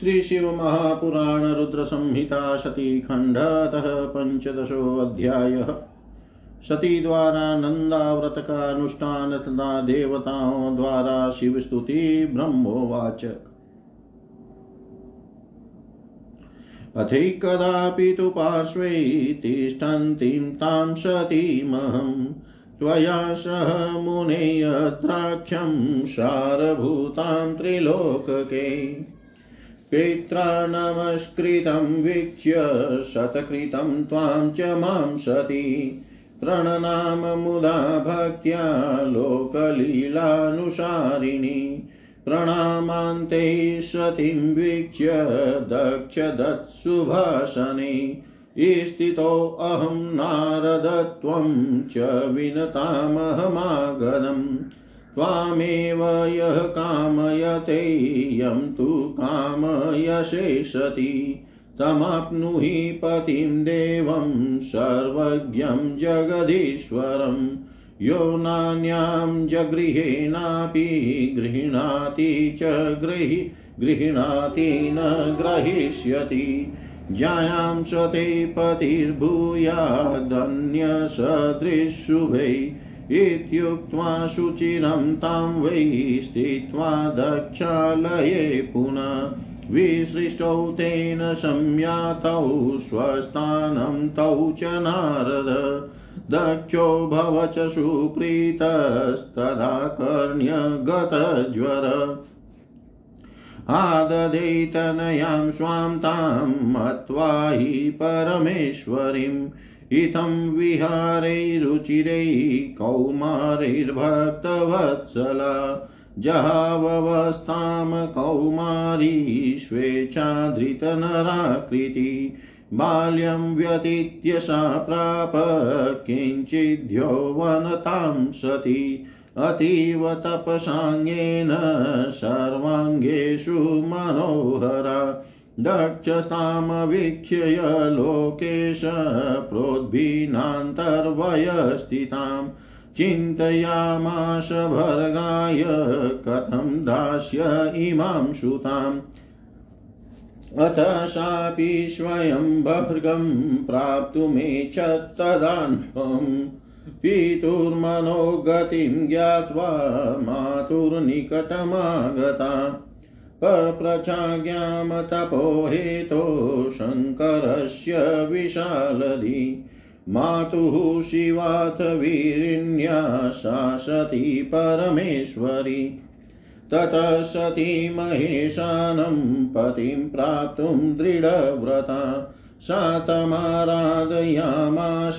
श्री शिव महापुराण रुद्र संहिता सती खंडतः पंचदशोऽध्याय सती द्वारा नंदाव्रत का अनुष्ठान तथा देवताओं द्वारा शिव स्तुति ब्रह्मोवाच अथैकदापि तु पार्श्वे तिष्ठन्तीं तां सतीमहम् त्वया सह मुनेयद्राक्षं सारभूतां त्रिलोकके। पित्रा नमस्कृतं वीक्ष्य शतकृतं त्वां च माँ सती। प्रणनाम मुदा भक्त्या लोकलीलानुसारिणी। प्रणामान्ते सतीं वीक्ष्य दक्षदत्सुभाषणे। स्थितोऽहं नारद त्वं च विनतामहमागदम्। त्वामेव यः कामयते, यं तु कामयशे सति तमाप्नुहि पतिं देवं, सर्वज्ञं जगदीश्वरम् यो नान्यां जगृहेणापि गृह्णाति च गृहि, गृह्णाति न ग्रहीष्यति। जायां स ते पतिर्भूयादन्यसदृशुभै इत्युक्त्वा शुचिरं तां वै स्थित्वा दक्षालये पुनः विसृष्टौ तेन संयातौ स्वस्थानं तौ च नारद। दक्षो भव च सुप्रीतस्तदा कर्ण्यगतज्वर। आददेतनयां स्वां तां मत्वा हि परमेश्वरीम्। इतं विहारैरुचिरै कौमारैर्भक्तवत्सला जहाववस्थां कौमारी स्वेच्छाधृतनराकृति बाल्यं व्यतीत्य सा प्राप किञ्चिद्यौवनतां सती। अतीव तपसाङ्गेन सर्वाङ्गेषु मनोहरा। दक्षस्तामवीक्ष्य लोकेश प्रोद्भिनान्तर्वयस्थितां चिन्तयामाश भर्गाय कथं दास्य इमां सुताम् अथ सापि स्वयं भर्गं प्राप्तुमेच्छत्तदान्वम् पितुर्मनोगतिं ज्ञात्वा मातुर्निकटमागता पप्रचाज्ञां तपोहेतो शङ्करस्य विशालधि। मातुः शिवाथ वीरिण्या सा सती परमेश्वरी। ततः सती महेशानं पतिं प्राप्तुं दृढव्रता। सा तमाराधयामाश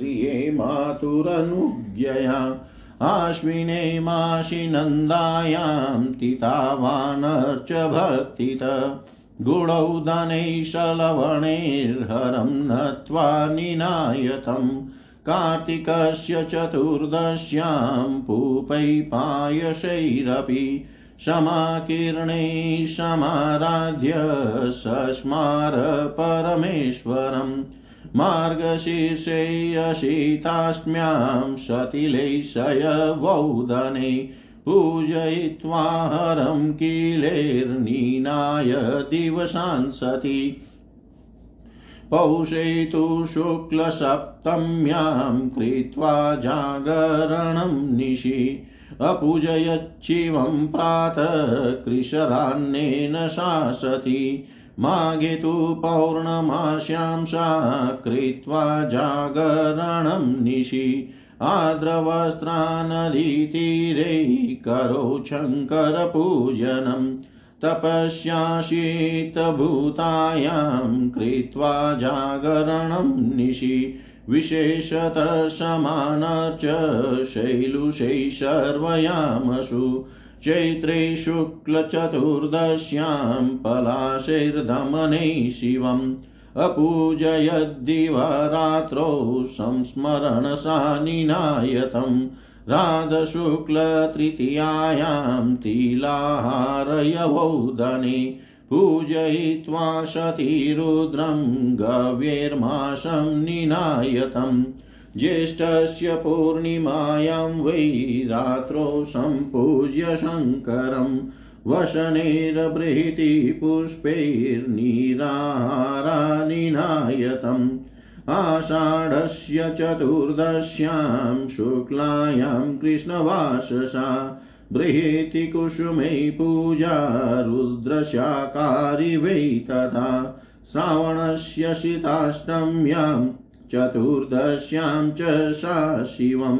गृहे मातुरनुज्ञया। आश्विने मासि नन्दायां तितावानर्च भक्तित गुणौ धनैशलवणैर्हरं नत्वा निनायतं कार्तिकस्य चतुर्दश्यां पूपै पायसैरपि समाकीर्णैः समाराध्य सस्मार परमेश्वरम् मार्गशीर्षे अशीताष्टम्यां सतिलेशयवौदने पूजयित्वा हरं कीलेर्नीनाय दिवसान् सति। पौषे तु शुक्लसप्तम्यां कृत्वा जागरणं निशि। अपूजयच्छिवं प्रातः कृशरान्नेन शासति। माघे तु पौर्णमास्यां सा कृत्वा जागरणं निशि। आर्द्रवस्त्रानदीतीरे करो शङ्करपूजनम् तपस्याशीतभूतायां कृत्वा जागरणं निशि। विशेषतः समानर्च शैलुषै सर्वयामसु। चैत्रे शुक्लचतुर्दश्यां पलाशैर्दमनैः शिवम् अपूजयद्दिवरात्रौ संस्मरणसानिनायतम् राधशुक्लतृतीयायां तिलाहारयवौदने पूजयित्वा सतीरुद्रं गव्यैर्माशं निनायतम् ज्येष्ठस्य पूर्णिमायां वै रात्रौ सम्पूज्य शङ्करम् वसनेर्बृहति पुष्पैर्निरारानिनायतम्। आषाढस्य चतुर्दश्यां शुक्लायां कृष्णवाससा, बृहेति कुसुमै पूजा, रुद्रशाकारि वै तथा, श्रावणस्य शीताष्टम्यां चतुर्दश्यां च सा शिवं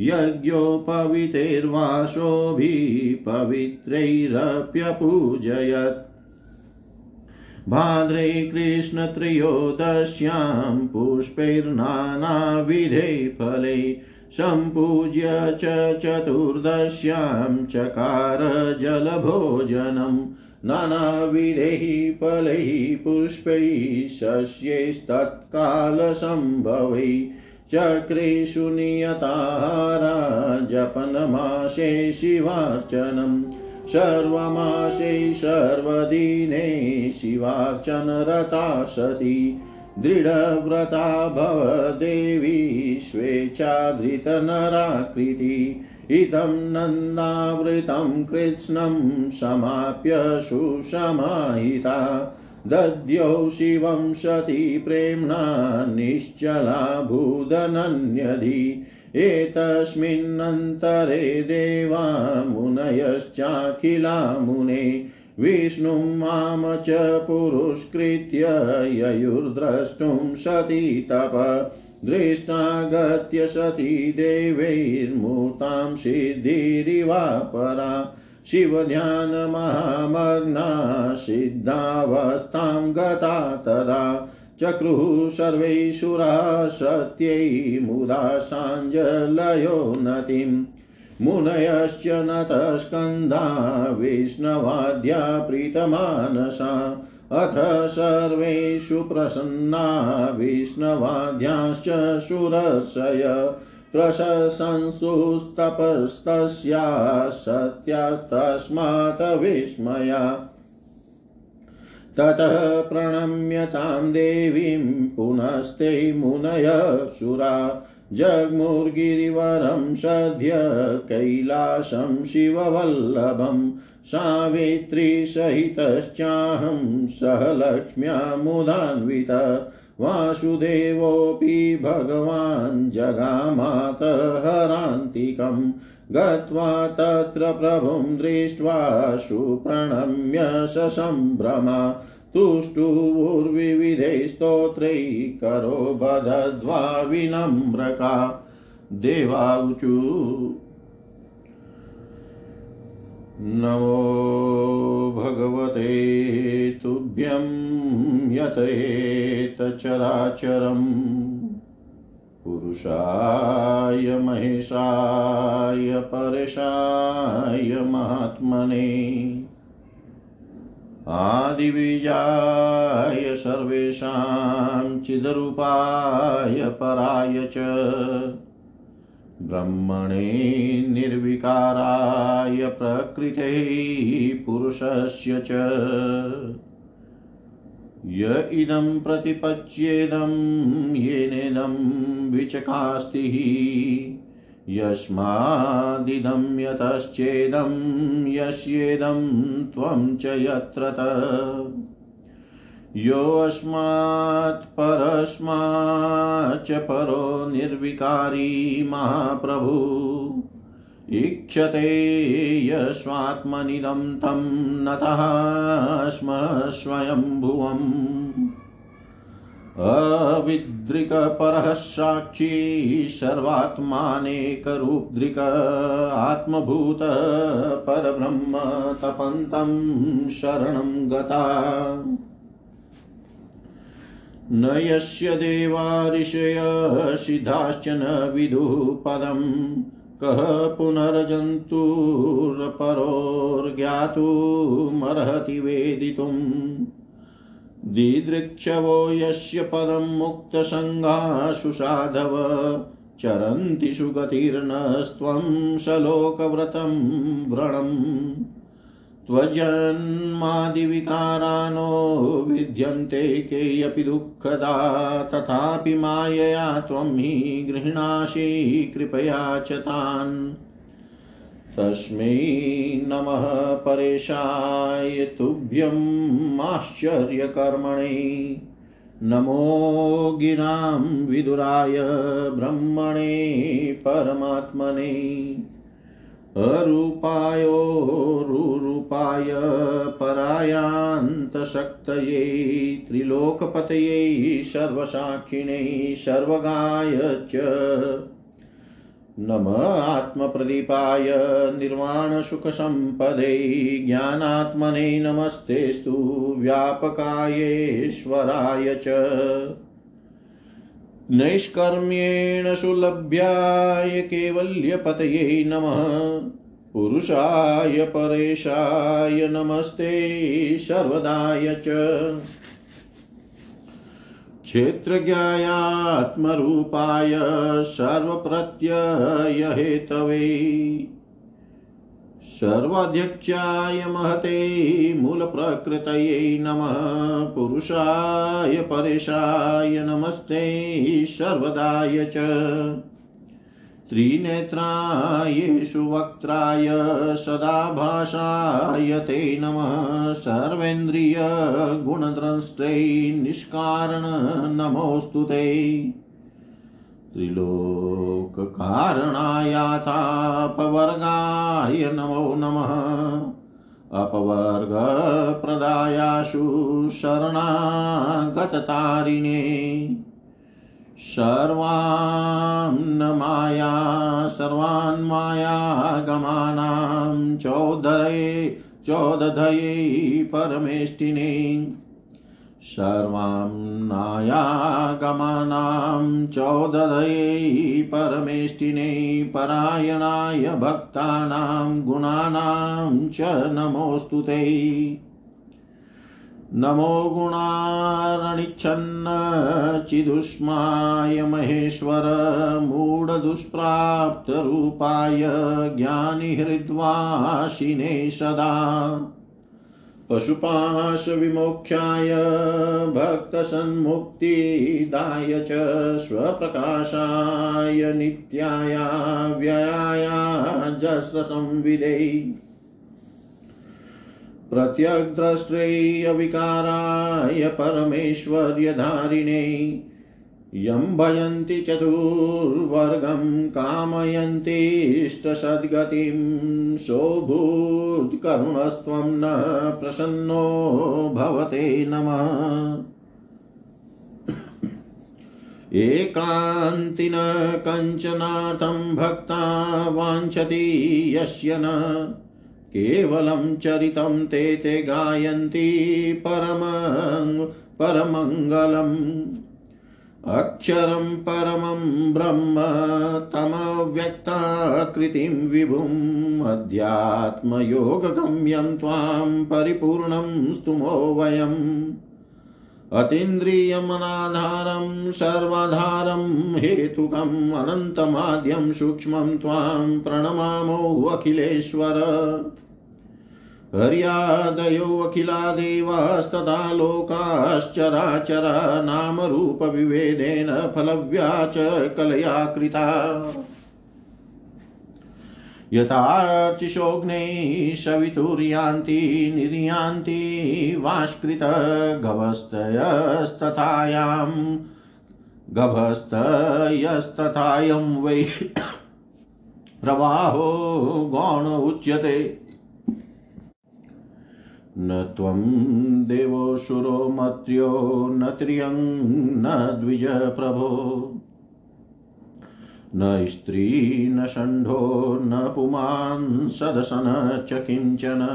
यज्ञोपवितैर्वासोभिः भाद्रे कृष्णत्रयोदश्यां पुष्पैर्नानाविधे फलै सम्पूज्य च चतुर्दश्यां चकार जलभोजनम् नानाविधैः फलैः पुष्पैः सस्यैस्तत्कालसम्भवै चक्रेषु नियतारा जपनमासे शिवार्चनम् सर्वमासे सर्वदिने शिवार्चनरता सती दृढव्रता भवदेवी स्वेच्छाधृतनराकृति इदं नन्दावृतं कृत्स्नं समाप्य सुसमाहिता दद्यौ शिवं सती प्रेम्णा निश्चला भूदनन्यधि एतस्मिन्नन्तरे देवा मुनयश्चाखिला मुने। विष्णुं माँ च पुरस्कृत्य ययुर्द्रष्टुं सती तप। दृष्टागत्य सती देवैर्मूर्तां सिद्धिरिवा परा। शिवध्यानमहामग्ना सिद्धावस्थां गता तदा। चक्रुः सर्वैषुराः सत्यै मुदा साञ्जलयो नतिम् मुनयश्च नतस्कन्धा विष्णवाद्या प्रीतमानसा। अथ सर्वेषु प्रसन्ना विष्णवाद्याश्च सुरसय। प्रशंसुस्तपस्तस्या सत्यास्तस्मात् विस्मया। ततः प्रणम्य तां देवीं पुनस्ते मुनय सुरा। जग्मुर्गिरिवरं सद्य कैलासं शिववल्लभं सावित्रीसहितश्चाहं सह लक्ष्म्या मुदान्वित वासुदेवोऽपि भगवान् जगामात हरान्तिकम् गत्वा तत्र प्रभुं दृष्ट्वा सुप्रणम्य ससम्भ्रमा तुष्टुर्विविधै स्तोत्रैः बदध्वा विनम्रका। देवाऊचु नमो भगवते तुभ्यं यतएतचराचरम् पुरुषाय महेशाय परेशाय महात्मने। आदिबीजाय सर्वेषां चिदरूपाय पराय च। ब्रह्मणे निर्विकाराय प्रकृते पुरुषस्य च। य इदं प्रतिपच्येदं येनेदं विचकास्तिः यस्मादिदं यतश्चेदं यस्येदं त्वं च यत्रत योऽस्मात् परस्माच्च परो निर्विकारी महाप्रभु। ईक्षते यस्वात्मनिदं तं नतः स्म स्वयंभुवम्। अविद्रिकपरः साक्षी सर्वात्मानेकरूपदृक् आत्मभूत परब्रह्म तपन्तं शरणं गता। न यस्य देवा ऋषय सिद्धाश्च न विदुः पदम्, कः पुनर्जन्तुर्परोर्ज्ञातुमर्हति वेदितुम्। दिदृक्षवो यस्य पदं मुक्तसङ्गासु साधव, चरन्ति सुगतिर्नस्त्वं सलोकव्रतं व्रणम्। त्वजन्मादिविकारानो विद्यन्ते केऽपि दुःखदा तथापि मायया त्वं हि गृह्णासि कृपया च तान्। तस्मै नमः परेशाय तुभ्यम् आश्चर्यकर्मणे नमो गिरां विदुराय ब्रह्मणे परमात्मने। अरूपायोरुरूपाय परायान्तशक्तये त्रिलोकपतये सर्वसाक्षिणे सर्वगाय च नम आत्मप्रदीपाय निर्वाणसुखसम्पदे ज्ञानात्मने नमस्तेस्तु व्यापकायेश्वराय च। नैष्कर्म्येण सुलभ्याय कैवल्यपतये नमः। पुरुषाय परेशाय नमस्ते सर्वदाय च। क्षेत्रज्ञायात्मरूपाय सर्वप्रत्ययहेतवे। सर्वाध्यक्षाय महते मूलप्रकृतये नमः, पुरुषाय परेशाय नमस्ते सर्वदाय च। त्रिनेत्राय सुवक्त्राय सदाभाषाय ते नमः, सर्वेन्द्रियगुणद्रष्टै निष्कारण नमोऽस्तु ते। त्रिलोककारणायाथापवर्गाय नमो नमः। अपवर्गप्रदायाशु शरणागततारिणे। सर्वां न माया सर्वान् मायागमानां चौदये चौदधये परमेष्टिने। सर्वां नायागमानां चौदधये परमेष्टिने परायणाय भक्तानां गुणानां च नमोऽस्तु ते। नमो गुणारणिच्छन्न चिदुष्माय महेश्वर मूढदुष्प्राप्तरूपाय ज्ञानिहृद्वासिने सदा। पशुपाशविमोक्षाय भक्तसन्मुक्तिदाय च स्वप्रकाशाय नित्याय व्ययाय जस्रसंविदे। प्रत्यग्द्रष्ट्रैयविकाराय परमेश्वर्यधारिणे यं भयन्ति चतुर्वर्गं कामयन्तीष्टसद्गतिं सोऽभूत्करुणस्त्वं न प्रसन्नो भवते नमः। एकान्तिन कञ्चनाथं भक्ता वाञ्छति यस्य न। केवलं चरितं ते ते गायन्ति परम परमङ्गलम्। अक्षरं परमं ब्रह्म तमव्यक्ताकृतिं विभुम् अध्यात्मयोगगम्यं त्वां परिपूर्णं स्तुमो वयम्। अतीन्द्रियमनाधारं सर्वाधारं हेतुकम् अनन्तमाद्यं सूक्ष्मं त्वां प्रणमामो अखिलेश्वर। हर्यादयो अखिला देवास्तथा लोकाश्चराचरा नामरूपविभेदेन फलव्या च कलया कृता सवितुर्यान्ति निर्यान्ति, वाष्कृतगभस्तयस्तथायां। गभस्तयस्तथायं वै प्रवाहो गौण उच्यते। न त्वं देवोऽसुरो मत्र्यो न त्रियं न द्विजप्रभो। न स्त्री, न षण्ढो, न पुमान्, सदसन च किंचन।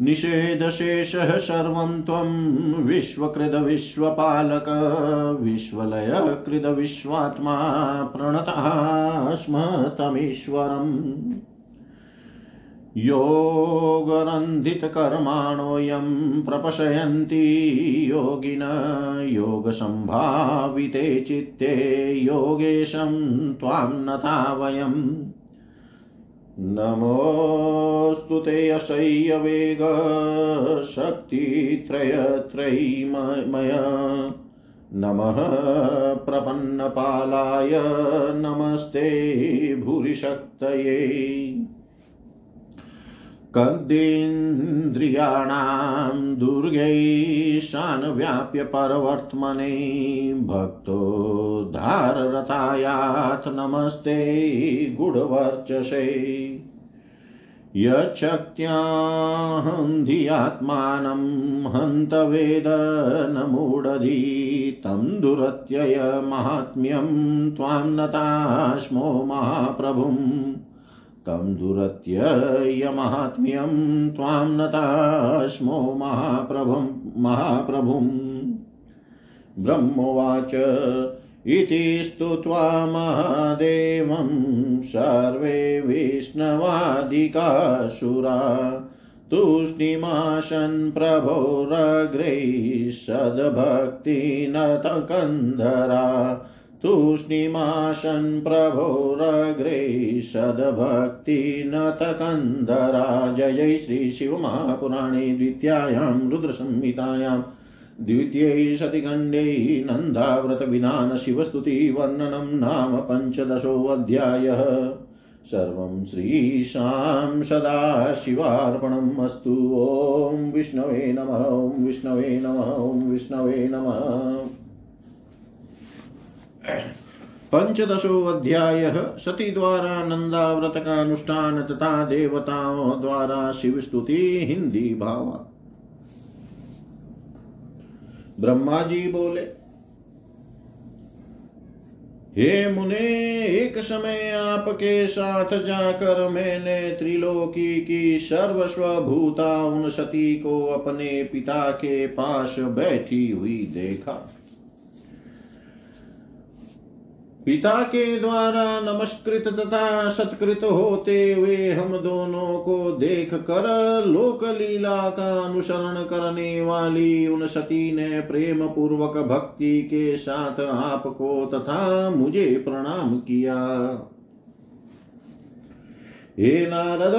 निषेधशेषः सर्वं त्वं विश्वकृदविश्वपालक विश्वलयकृदविश्वात्मा प्रणतः स्म तमीश्वरम्। योगरन्धितकर्माणोऽयं प्रपशयन्ति योगिन योगसम्भाविते चित्ते योगेशं त्वां नता वयम् नमोऽस्तु ते अशय्यवेगशक्तित्रयत्रयीमय नमः प्रपन्नपालाय नमस्ते भूरिशक्तये। कद्येन्द्रियाणां दुर्गैशानव्याप्य परवर्त्मने भक्तोद्धाररतायाथ नमस्ते गुडवर्चसे। यच्छक्त्याहन्धियात्मानं हन्तवेद न मूढधी तं दुरत्यय माहात्म्यं त्वां नताश्मो महाप्रभुम्। तं दुरत्ययमाहात्म्यं त्वां नताश्मो महाप्रभुं महाप्रभुं ब्रह्मोवाच इति स्तुत्वा महादेवं सर्वे विष्णवादिकासुरा। तूष्णीमाशन् प्रभोरग्रैः सद्भक्तिनतकन्धरा तूष्णीमाशन् प्रभोरग्रे सद्भक्तिनतकन्दरा जय जय श्रीशिवमहापुराणे द्वितीयायां रुद्रसंहितायां द्वितीयै सतिखण्डे नन्दाव्रतविधानशिवस्तुतिवर्णनं नाम पञ्चदशोऽध्यायः। सर्वं श्रीशां सदाशिवार्पणम् अस्तु। ॐ विष्णवे नमः, ॐ विष्णवे नमः, ॐ विष्णवे नमः। पंचदशो अध्याय सती द्वारा नंदाव्रत का अनुष्ठान तथा देवताओं द्वारा शिव स्तुति हिंदी भाव ब्रह्मा जी बोले, हे मुने, एक समय आपके साथ जाकर मैंने त्रिलोकी की सर्वस्व भूता उन सती को अपने पिता के पास बैठी हुई देखा। पिता के द्वारा नमस्कृत तथा सत्कृत होते हुए हम दोनों को देख कर लोक लीला का अनुसरण करने वाली उन सती ने प्रेम पूर्वक भक्ति के साथ आपको तथा मुझे प्रणाम किया। हे नारद,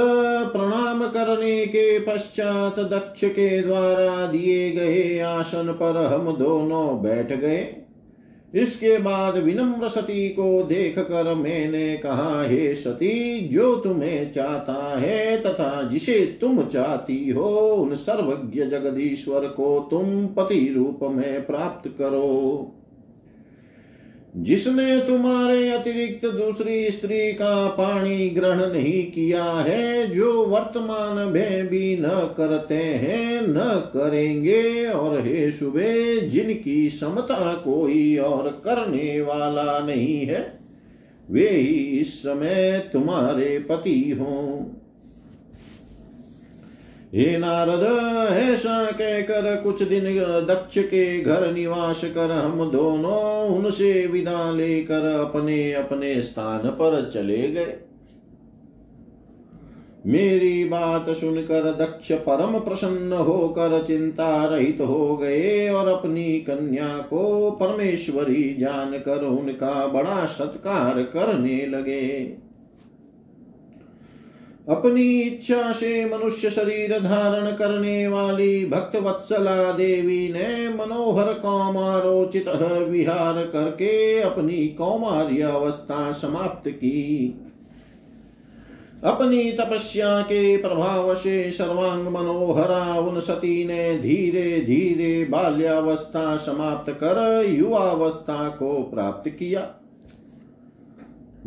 प्रणाम करने के पश्चात दक्ष के द्वारा दिए गए आसन पर हम दोनों बैठ गए। इसके बाद विनम्र सती को देख कर मैंने कहा, हे सती, जो तुम्हें चाहता है तथा जिसे तुम चाहती हो, उन सर्वज्ञ जगदीश्वर को तुम पति रूप में प्राप्त करो। जिसने तुम्हारे अतिरिक्त दूसरी स्त्री का पानी ग्रहण नहीं किया है, जो वर्तमान में भी न करते हैं, न करेंगे। और हे सुबह जिनकी समता कोई और करने वाला नहीं है, वे ही इस समय तुम्हारे पति हों। हे नारद ऐसा कहकर कुछ दिन, दक्ष के घर निवास कर हम दोनों उनसे विदा लेकर अपने अपने स्थान पर चले गए। मेरी बात सुनकर दक्ष परम प्रसन्न होकर चिंता रहित हो गए और अपनी कन्या को परमेश्वरी जानकर उनका बड़ा सत्कार करने लगे। अपनी इच्छा से मनुष्य शरीर धारण करने वाली भक्त वत्सला देवी ने मनोहर कौमारोचित विहार करके अपनी कौमार्य अवस्था समाप्त की। अपनी तपस्या के प्रभाव से सर्वांग मनोहरा उन सती ने धीरे धीरे बाल्यावस्था समाप्त कर युवावस्था को प्राप्त किया।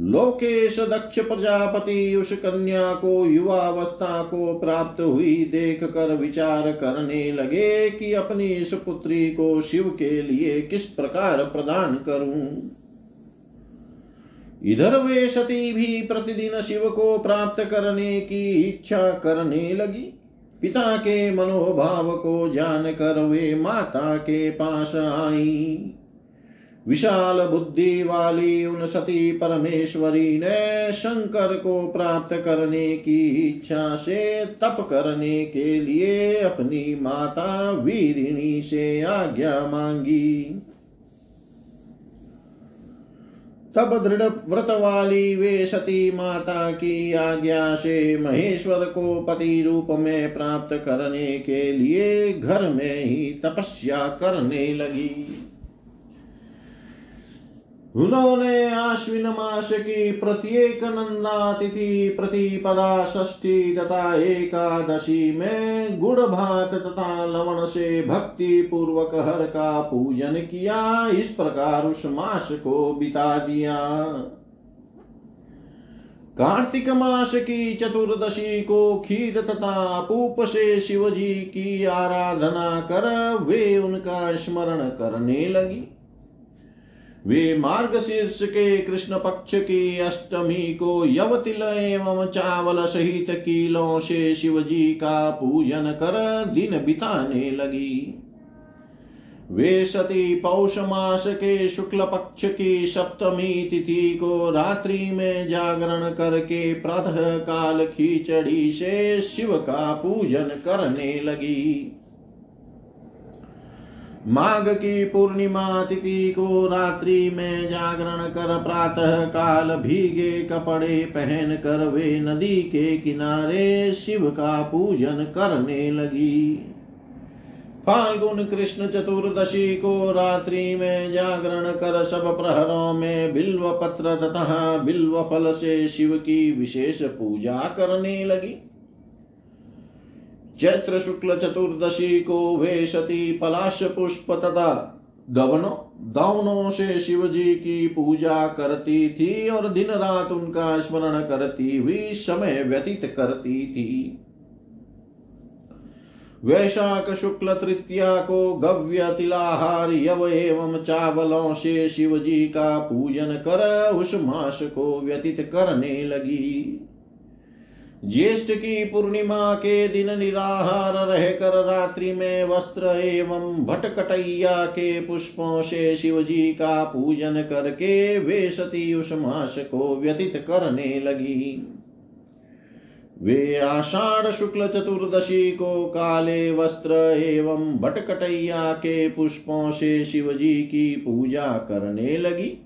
लोकेश दक्ष प्रजापति उस कन्या को युवावस्था को प्राप्त हुई देख कर विचार करने लगे कि अपनी इस पुत्री को शिव के लिए किस प्रकार प्रदान करूँ। इधर वे सती भी प्रतिदिन शिव को प्राप्त करने की इच्छा करने लगी। पिता के मनोभाव को जानकर वे माता के पास आई। विशाल बुद्धि वाली उन सती परमेश्वरी ने शंकर को प्राप्त करने की इच्छा से तप करने के लिए अपनी माता वीरिणी से आज्ञा मांगी। तब दृढ़ व्रत वाली वे सती माता की आज्ञा से महेश्वर को पति रूप में प्राप्त करने के लिए घर में ही तपस्या करने लगी। उन्होंने आश्विन मास की प्रत्येक नंदा तिथि प्रतिपदा षष्ठी तथा एकादशी में गुड़ भात तथा लवण से भक्ति पूर्वक हर का पूजन किया। इस प्रकार उस मास को बिता दिया। कार्तिक मास की चतुर्दशी को खीर तथा पूप से शिवजी की आराधना कर वे उनका स्मरण करने लगी। वे मार्ग शीर्ष के कृष्ण पक्ष की अष्टमी को यवतिल एवं चावल सहित कीलों से शिवजी का पूजन कर दिन बिताने लगी। वे सती पौष मास के शुक्ल पक्ष की सप्तमी तिथि को रात्रि में जागरण करके प्रातः काल खींचड़ी से शिव का पूजन करने लगी। माघ की पूर्णिमा तिथि को रात्रि में जागरण कर प्रातः काल भीगे कपड़े पहन कर वे नदी के किनारे शिव का पूजन करने लगी। फाल्गुन कृष्ण चतुर्दशी को रात्रि में जागरण कर सब प्रहरों में बिल्व पत्र तथा बिल्व फल से शिव की विशेष पूजा करने लगी। चैत्र शुक्ल चतुर्दशी को वे सती पलाश पुष्प तथा दवनों दावनों से शिव जी की पूजा करती थी और दिन रात उनका स्मरण करती हुई समय व्यतीत करती थी। वैशाख शुक्ल तृतीया को गव्य तिलाहार यव एवं चावलों से शिव जी का पूजन कर उस मास को व्यतीत करने लगी। ज्येष्ठ की पूर्णिमा के दिन निराहार रहकर रात्रि में वस्त्र एवं भटकटैया के पुष्पों से शिव जी का पूजन करके वे सती उस मास को व्यतीत करने लगी। वे आषाढ़ शुक्ल चतुर्दशी को काले वस्त्र एवं भटकटैया के पुष्पों से शिव जी की पूजा करने लगी।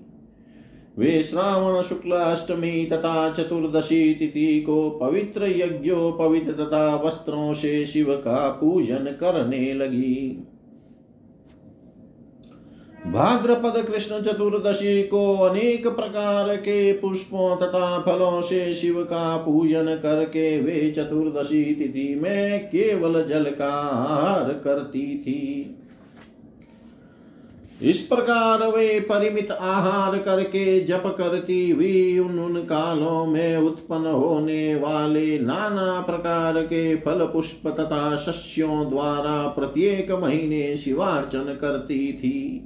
वे श्रावण शुक्ल अष्टमी तथा चतुर्दशी तिथि को पवित्र यज्ञो पवित्र तथा वस्त्रों से शिव का पूजन करने लगी। भाद्रपद कृष्ण चतुर्दशी को अनेक प्रकार के पुष्पों तथा फलों से शिव का पूजन करके वे चतुर्दशी तिथि में केवल जल का आहार करती थी। इस प्रकार वे परिमित आहार करके जप करती हुई उन उन कालों में उत्पन्न होने वाले नाना प्रकार के फल पुष्प तथा शस्यों द्वारा प्रत्येक महीने शिवार्चन करती थी।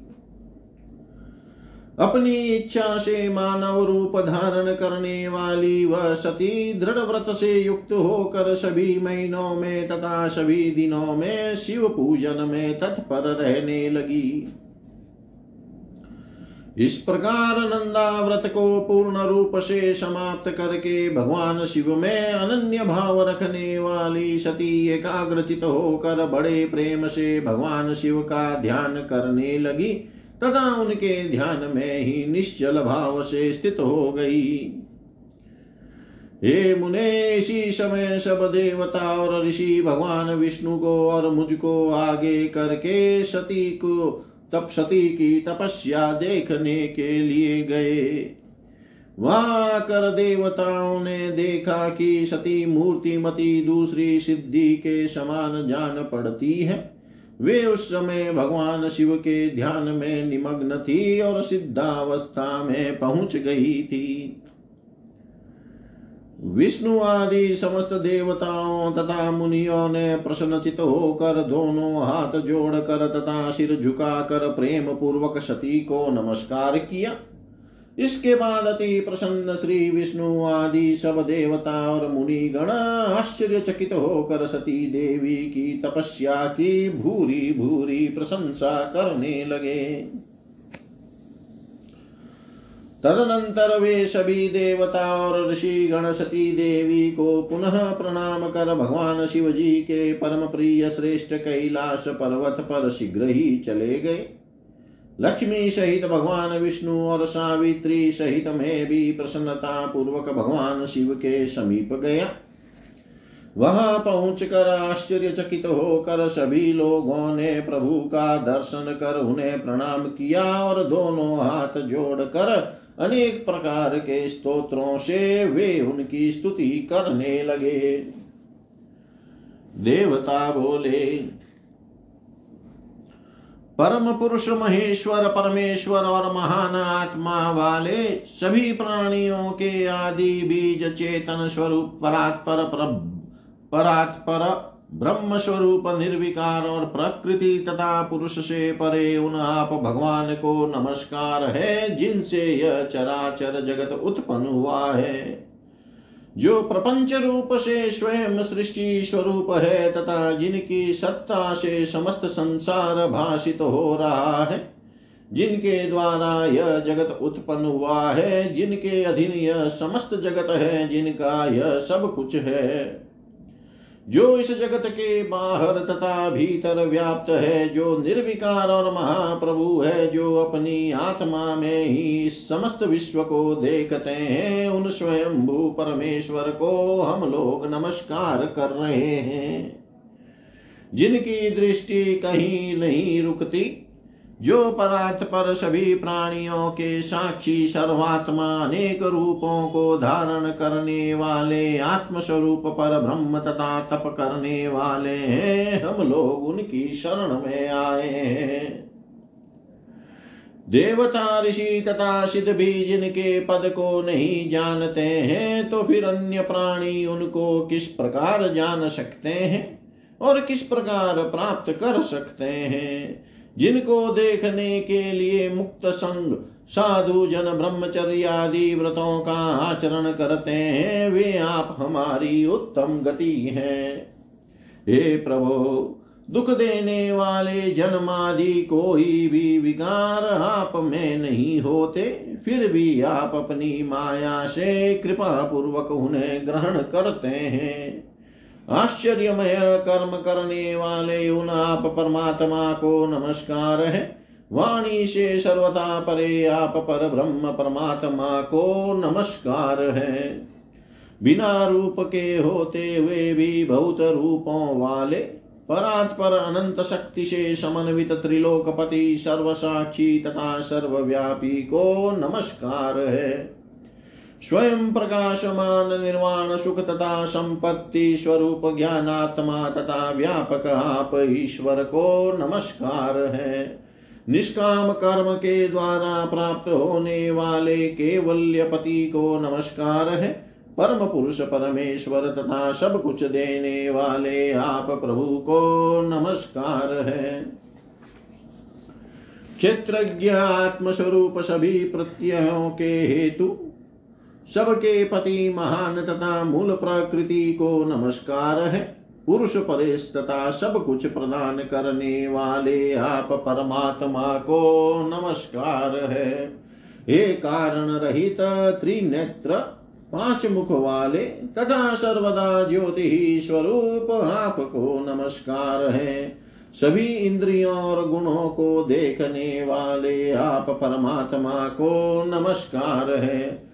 अपनी इच्छा से मानव रूप धारण करने वाली वह सती दृढ़ व्रत से युक्त होकर सभी महीनों में तथा सभी दिनों में शिव पूजन में तत्पर रहने लगी। इस प्रकार नंदा व्रत को पूर्ण रूप से समाप्त करके भगवान शिव में अनन्य भाव रखने वाली सती एकाग्रचित होकर बड़े प्रेम से भगवान शिव का ध्यान करने लगी, तथा उनके ध्यान में ही निश्चल भाव से स्थित हो गई। हे मुने, इसी समय सब देवता और ऋषि भगवान विष्णु को और मुझको आगे करके सती को तप सती की तपस्या देखने के लिए गए। वहाँ कर देवताओं ने देखा कि सती मूर्ति मती दूसरी सिद्धि के समान जान पड़ती है। वे उस समय भगवान शिव के ध्यान में निमग्न थी और सिद्धावस्था में पहुँच गई थी। विष्णु आदि समस्त देवताओं तथा मुनियों ने प्रसन्नचित होकर दोनों हाथ जोड़कर तथा सिर झुकाकर प्रेम पूर्वक सती को नमस्कार किया। इसके बाद अति प्रसन्न श्री विष्णु आदि सब देवता और मुनि गण आश्चर्यचकित होकर सती देवी की तपस्या की भूरी भूरी प्रशंसा करने लगे। तदनंतर वे सभी देवता और ऋषि गण सती देवी को पुनः प्रणाम कर भगवान शिव जी के परम प्रिय श्रेष्ठ कैलाश पर्वत पर शीघ्र ही चले गए। लक्ष्मी सहित भगवान विष्णु और सावित्री सहित में भी प्रसन्नता पूर्वक भगवान शिव के समीप गया। वहाँ पहुंचकर आश्चर्यचकित होकर सभी लोगों ने प्रभु का दर्शन कर उन्हें प्रणाम किया और दोनों हाथ जोड़कर अनेक प्रकार के स्तोत्रों से वे उनकी स्तुति करने लगे। देवता बोले, परम पुरुष महेश्वर, परमेश्वर और महान आत्मा वाले सभी प्राणियों के आदि बीज चेतन स्वरूप परात्पर पर परात्पर ब्रह्म स्वरूप निर्विकार और प्रकृति तथा पुरुष से परे उन आप भगवान को नमस्कार है, जिनसे यह चराचर जगत उत्पन्न हुआ है। जो प्रपंच रूप से स्वयं सृष्टि स्वरूप है तथा जिनकी सत्ता से समस्त संसार भाषित हो रहा है, जिनके द्वारा यह जगत उत्पन्न हुआ है, जिनके अधीन यह समस्त जगत है, जिनका यह सब कुछ है। जो इस जगत के बाहर तथा भीतर व्याप्त है, जो निर्विकार और महाप्रभु है, जो अपनी आत्मा में ही समस्त विश्व को देखते हैं, उन स्वयं भू परमेश्वर को हम लोग नमस्कार कर रहे हैं। जिनकी दृष्टि कहीं नहीं रुकती जो परात पर सभी प्राणियों के साक्षी सर्वात्मा अनेक रूपों को धारण करने वाले, आत्मस्वरूप पर ब्रह्म तथा तप करने वाले हैं, हम लोग उनकी शरण में आए हैं। देवता ऋषि तथा सिद्ध भी जिनके पद को नहीं जानते हैं तो फिर अन्य प्राणी उनको किस प्रकार जान सकते हैं और किस प्रकार प्राप्त कर सकते हैं? जिनको देखने के लिए मुक्त संग साधु, जन, ब्रह्मचर्य आदि व्रतों का आचरण करते हैं, वे आप हमारी उत्तम गति हैं। हे प्रभु, दुख देने वाले जन्मादि कोई भी विकार आप में नहीं होते, फिर भी आप अपनी माया से कृपा पूर्वक उन्हें ग्रहण करते हैं। आश्चर्यमय कर्म करने वाले उन आप परमात्मा को नमस्कार है। वाणी से सर्वथा परे आप पर ब्रह्म परमात्मा को नमस्कार है। बिना रूप के होते हुए भी बहुत रूपों वाले, परात पर अनंत शक्ति से समन्वित त्रिलोकपति सर्वसाक्षी तथा सर्वव्यापी को नमस्कार है। स्वयं प्रकाशमान निर्वाण सुख तथा संपत्ति स्वरूप ज्ञानात्मा तथा व्यापक आप ईश्वर को नमस्कार है। निष्काम कर्म के द्वारा प्राप्त होने वाले केवल्य पति को नमस्कार है। परम पुरुष परमेश्वर तथा सब कुछ देने वाले आप प्रभु को नमस्कार है। क्षेत्रज्ञ आत्मस्वरूप सभी प्रत्ययों के हेतु सबके पति महान तथा मूल प्रकृति को नमस्कार है। पुरुष परेश तथा सब कुछ प्रदान करने वाले आप परमात्मा को नमस्कार है। हे कारण रहित त्रिनेत्र, पाँच मुख वाले तथा सर्वदा ज्योति स्वरूप आपको नमस्कार है। सभी इंद्रियों और गुणों को देखने वाले आप परमात्मा को नमस्कार है।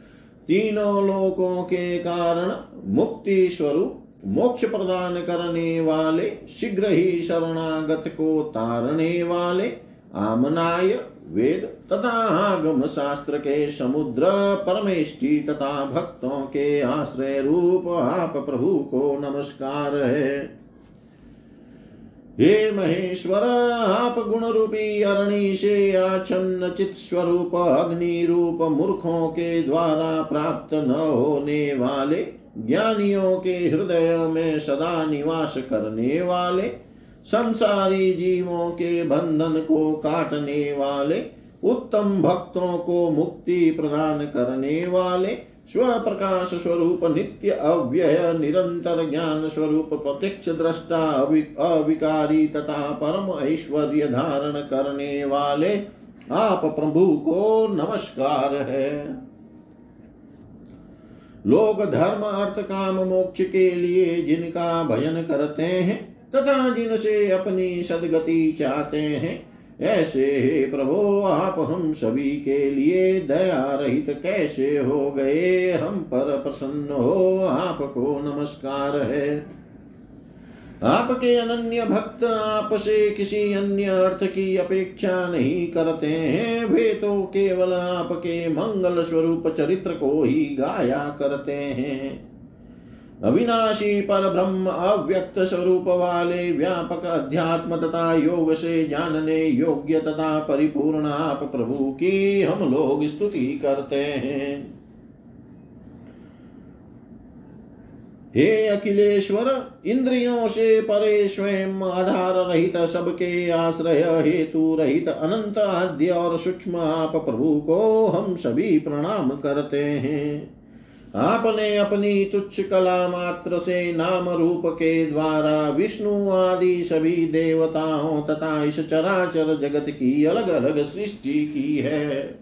तीनों लोकों के कारण मुक्ति स्वरूप मोक्ष प्रदान करने वाले शीघ्र ही शरणागत को तारने वाले आमनाय वेद तथा आगम शास्त्र के समुद्र परमेष्टि तथा भक्तों के आश्रय रूप आप प्रभु को नमस्कार है। हे महेश्वर, आप गुण रूपी अरणि से आच्छन्न चित स्वरूप अग्नि रूप मूर्खों के द्वारा प्राप्त न होने वाले, ज्ञानियों के हृदय में सदा निवास करने वाले, संसारी जीवों के बंधन को काटने वाले, उत्तम भक्तों को मुक्ति प्रदान करने वाले स्व प्रकाश स्वरूप नित्य अव्यय निरंतर ज्ञान स्वरूप प्रत्यक्ष दृष्टा अविकारी तथा परम ऐश्वर्य धारण करने वाले आप प्रभु को नमस्कार है। लोग धर्म अर्थ काम मोक्ष के लिए जिनका भजन करते हैं तथा जिनसे अपनी सदगति चाहते हैं ऐसे हे प्रभो, आप हम सभी के लिए दया रहित कैसे हो गए? हम पर प्रसन्न हो, आपको नमस्कार है। आपके अनन्य भक्त आपसे किसी अन्य अर्थ की अपेक्षा नहीं करते हैं। वे तो केवल आपके मंगल स्वरूप चरित्र को ही गाया करते हैं। अविनाशी पर ब्रह्म अव्यक्त स्वरूप वाले व्यापक अध्यात्म तथा योग से जानने योग्य तथा परिपूर्ण आप प्रभु की हम लोग स्तुति करते हैं। हे अखिलेश्वर, इंद्रियों से परे स्वयं आधार रहित सबके आश्रय हेतु रहित अनंत आद्य और सूक्ष्म आप प्रभु को हम सभी प्रणाम करते हैं। आपने अपनी तुच्छ कला मात्र से नाम रूप के द्वारा विष्णु आदि सभी देवताओं तथा इस चराचर जगत की अलग अलग सृष्टि की है।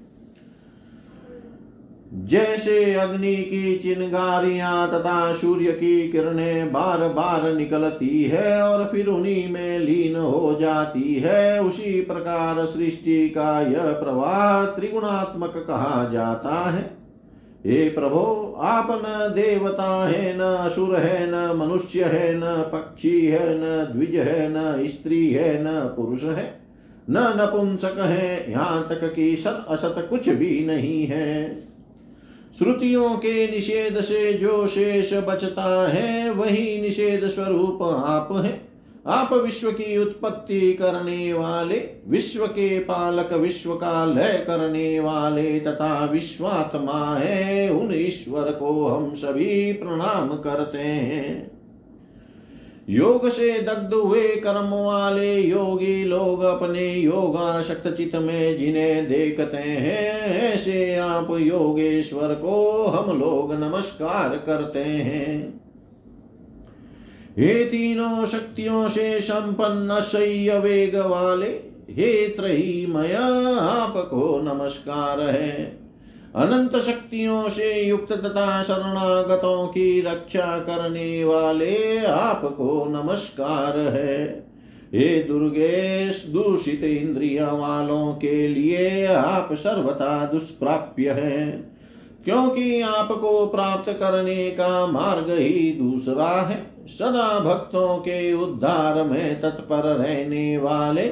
जैसे अग्नि की चिनगारियाँ तथा सूर्य की किरणें बार बार निकलती है और फिर उन्हीं में लीन हो जाती है, उसी प्रकार सृष्टि का यह प्रवाह त्रिगुणात्मक कहा जाता है। हे प्रभो आप न देवता है न, असुर है न, मनुष्य है न, पक्षी है न, द्विज है न, स्त्री है न, पुरुष है, न नपुंसक है, यहाँ तक कि सत असत कुछ भी नहीं है। श्रुतियों के निषेध से जो शेष बचता है, वही निषेध स्वरूप आप है। आप विश्व की उत्पत्ति करने वाले, विश्व के पालक, विश्व का लय करने वाले तथा विश्वात्मा है, उन ईश्वर को हम सभी प्रणाम करते हैं। योग से दग्ध हुए कर्म वाले योगी लोग अपने योगाशक्त चित में जिन्हें देखते हैं, ऐसे आप योगेश्वर को हम लोग नमस्कार करते हैं। हे तीनों शक्तियों से संपन्न शय्य वेग वाले, हे त्रयीमय आपको नमस्कार है। अनंत शक्तियों से युक्त तथा शरणागतों की रक्षा करने वाले आपको नमस्कार है। हे दुर्गेश, दूषित इंद्रिया वालों के लिए आप सर्वथा दुष्प्राप्य है। क्योंकि आपको प्राप्त करने का मार्ग ही दूसरा है। सदा भक्तों के उद्धार में तत्पर रहने वाले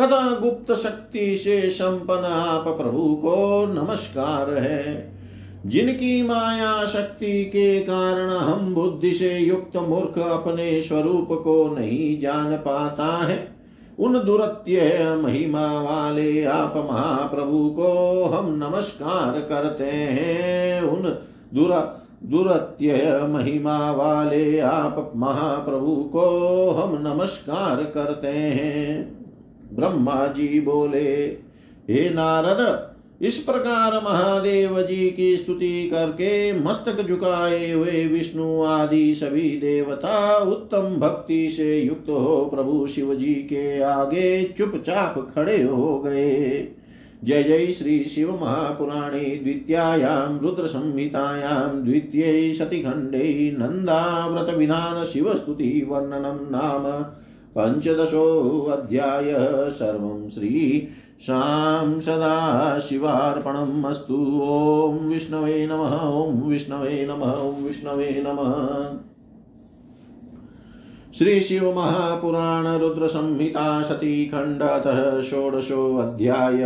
तथा गुप्त शक्ति से संपन्न आप प्रभु को नमस्कार है। जिनकी माया शक्ति के कारण हम बुद्धि से युक्त मूर्ख अपने स्वरूप को नहीं जान पाता है, उन दुरत्य महिमा वाले आप महाप्रभु को हम नमस्कार करते हैं। उन दुर दुरत्य महिमा वाले आप महाप्रभु को हम नमस्कार करते हैं। ब्रह्मा जी बोले, हे नारद, इस प्रकार महादेव जी की स्तुति करके मस्तक झुकाए हुए विष्णु आदि सभी देवता उत्तम भक्ति से युक्त हो प्रभु शिव जी के आगे चुपचाप खड़े हो गए। जय जय श्री शिव महापुराणे द्वितीयायां रुद्र संहितायां द्वितीय सतिखण्डे नन्दाव्रतविधान शिवस्तुति वर्णनं नाम पञ्चदशोऽध्याय सर्वं श्री शां सदाशिवार्पणम् अस्तु। ॐ विष्णवे नमः, ॐ विष्णवे नमः, ॐ विष्णवे नमः। श्री शिव महापुराण रुद्र संहिता सती खंडतः षोडशो अध्याय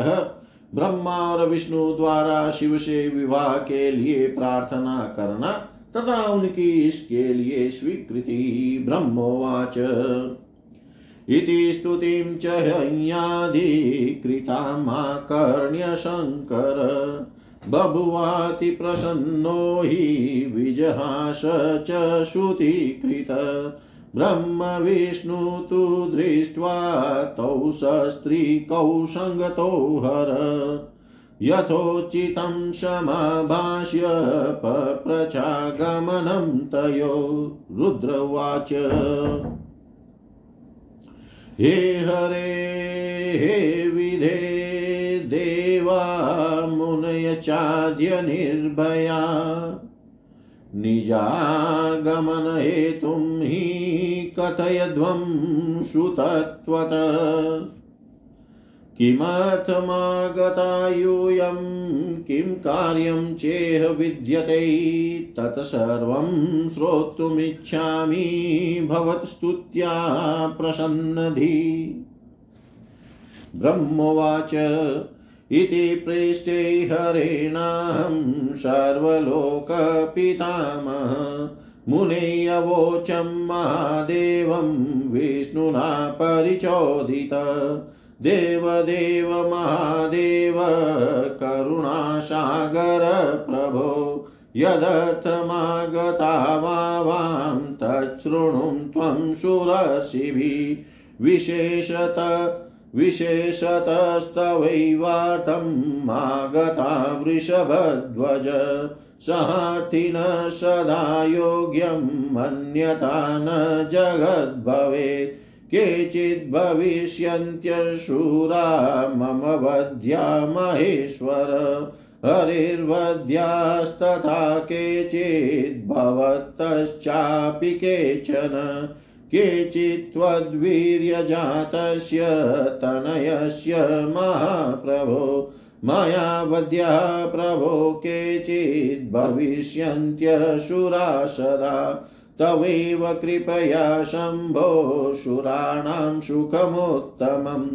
ब्रह्मा और विष्णु द्वारा शिव से विवाह के लिए प्रार्थना करना तथा उनकी इसके लिए स्वीकृति ब्रह्मोवाच। इति स्तुतिं च हय्याधिकृतामाकर्ण्यशङ्कर बभुवाति प्रसन्नो हि विजहास च श्रुतिकृत। ब्रह्मविष्णु तु दृष्ट्वा तौ सस्त्रीकौ सङ्गतौ हर। यथोचितं समभाष्य पप्रचागमनं तयो। रुद्रवाच। हे हरे, हे विधे, देवा मुनय चाद्य निर्भया निजागमनहेतुं हि कथयध्वं श्रुतत्वत किमर्थमागता यूयं किं कार्यं चेह विद्यते तत्सर्वं श्रोतुमिच्छामि भवत्स्तुत्या प्रसन्नधि। ब्रह्मोवाच इति पृष्टे हरेणाहं सर्वलोकपितामह मुनेऽवोचं महादेवं विष्णुना परिचोदित। देवदेव महादेव, करुणासागर प्रभो यदर्थमागता वां तच्छृणुं त्वं सुरशिभिः विशेषत, विशेषतस्तवैवातम् आगता वृषभध्वज। सहातिन सदा योग्यम् अन्यथा न जगद्भवेत् केचिद्भविष्यन्त्यशूरा मम वध्या महेश्वर। हरिर्वध्यास्तथा केचिद्भवतश्चापि केचन। केचित्त्वद्वीर्यजातस्य तनयस्य महाप्रभो। मया वद्यः प्रभो केचिद्भविष्यन्त्यशुरा सदा तवैव कृपया शम्भो सुराणां सुखमुत्तमम्।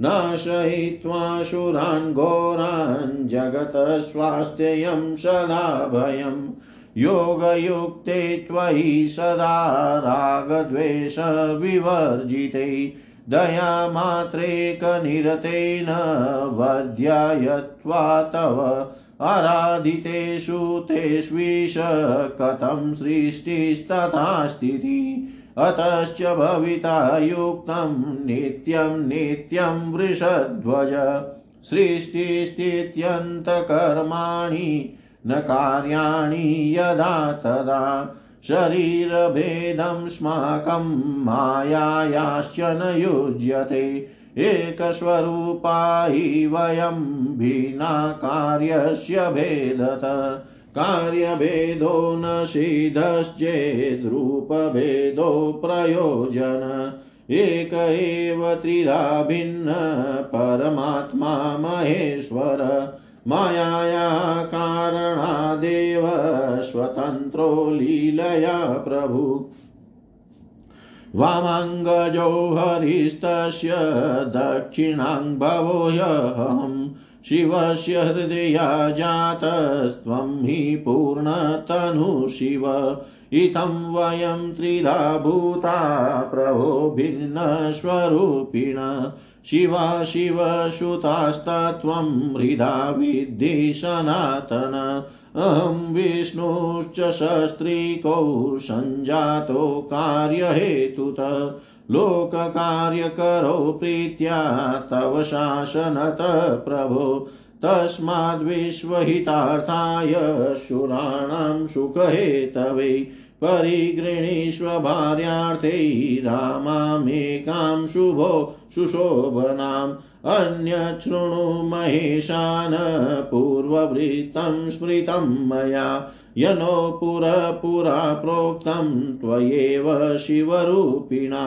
नाशयित्वा सुरान् घोरान् जगतस्वास्थ्यं सदा भयम्। योगयुक्ते त्वयि सदा रागद्वेषविवर्जिते। दयामात्रेकनिरतेन वध्यायत्वा तव आराधितेषु तेष्वीश कथं सृष्टिस्तथा स्थितिः। अतश्च भविता युक्तं नित्यं नित्यं वृषध्वज। सृष्टिस्थित्यन्तकर्माणि न कार्याणि यदा तदा। शरीरभेदं स्माकं मायायाश्च न युज्यते। एकस्वरूपा वयं भिन्ना कार्यस्य भेदत। कार्यभेदो न सिद्धश्चेद्रूपभेदो प्रयोजन। एक एव त्रिधा भिन्न परमात्मा महेश्वर। मायाया कारणादेव स्वतन्त्रो लीलया प्रभु। वामाङ्गजो हरिस्तस्य दक्षिणाङ्गभवो ह्यहम् शिवस्य हृदया जातस्त्वं हि पूर्णतनु शिव इतं वयं त्रिधा भूता प्रभो भिन्नस्वरूपिण। शिवा शिवसुतास्तत्त्वं हृदा विद्धि सनातन अहं विष्णुश्च शस्त्रीकौ सञ्जातो कार्यहेतुत। लोककार्यकरो प्रीत्या तव शासनत प्रभो। तस्माद्विश्वहितार्थाय शूराणां सुखहेतवे। परिगृणीष्व भार्यार्थे रामामेकां शुभो सुशोभनाम् अन्यशृणु महेशान पूर्ववृत्तं स्मृतं मया यनो पुरपुरा प्रोक्तं त्वयेव शिवरूपिणा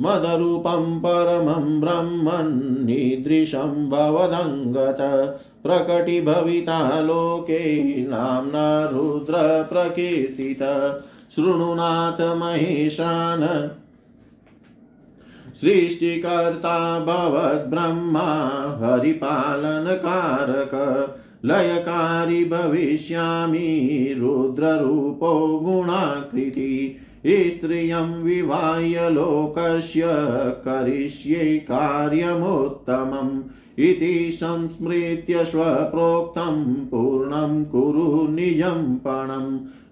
मदरूपं परमं ब्रह्मन्निदृशं भवदङ्गत प्रकटिभविता लोके नाम्ना रुद्रप्रकीर्तित शृणुनाथ महेशान। सृष्टिकर्ता भवद्ब्रह्मा हरिपालनकारक, लयकारि भविष्यामि, रुद्ररूपो गुणाकृति, स्त्रियं विवाह्य लोकस्य, करिष्ये कार्यमुत्तमम् इति संस्मृत्य स्वप्रोक्तं पूर्णं कुरु निजं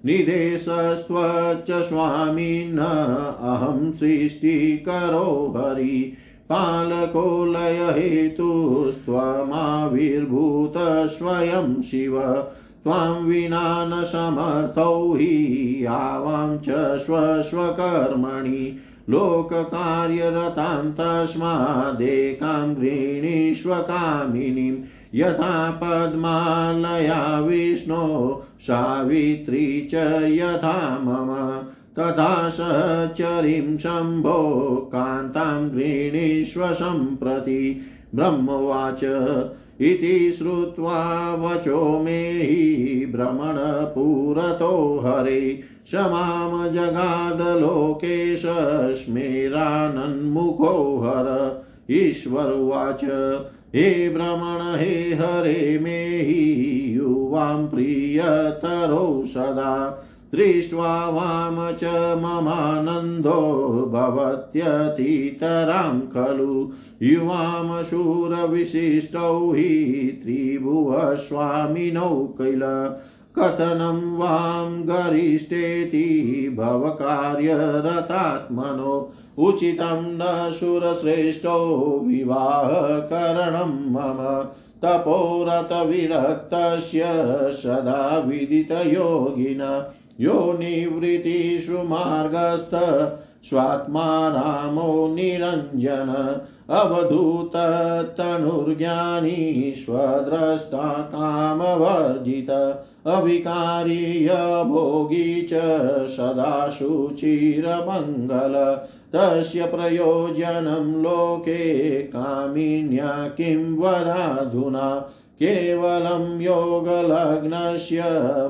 निदेशस्त्वच्च स्वामिन्, अहं सृष्टिकरो हरि। पालको लयहेतुस्त्वमाविर्भूत स्वयं शिव। त्वां विना न समर्थौ हि, यावां च स्वस्वकर्मणि। लोककार्यरतां तस्मादेकां कामिनीं यथा पद्मालया विष्णो सावित्री च यथा मम तथा सचरीं शम्भो कान्तां गृणीष्व सम्प्रति ब्रह्मवाच इति श्रुत्वा वचो मे हि भ्रमणपुरतो हरे स माँ जगादलोकेशस्मेरानन्मुखो हर ईश्वरुवाच हे भ्रमण हे हरे मे हि युवां प्रियतरो सदा। दृष्ट्वा वाम च ममानन्दो भवत्यतीतरां खलु। युवां शूरविशिष्टौ हि त्रिभुवस्वामिनौ किल। कथनं वां गरिष्ठेति भवकार्यरतात्मनो। उचितं न सुरश्रेष्ठो विवाहकरणं मम तपोरतविरक्तस्य सदा विदितयोगिना। यो निवृत्तिषु मार्गस्थ स्वात्मा रामो निरञ्जन। अवधूततनुर्ज्ञानी स्वद्रष्टा कामवर्जित। अविकारीय भोगी च सदा शुचिरमङ्गल तस्य प्रयोजनं लोके कामिन्या किं वदाधुना केवलं योगलग्नस्य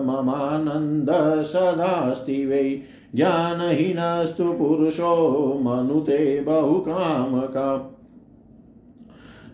ममानन्द सदास्ति वै। ज्ञानहीनस्तु पुरुषो मनुते बहुकामकम्।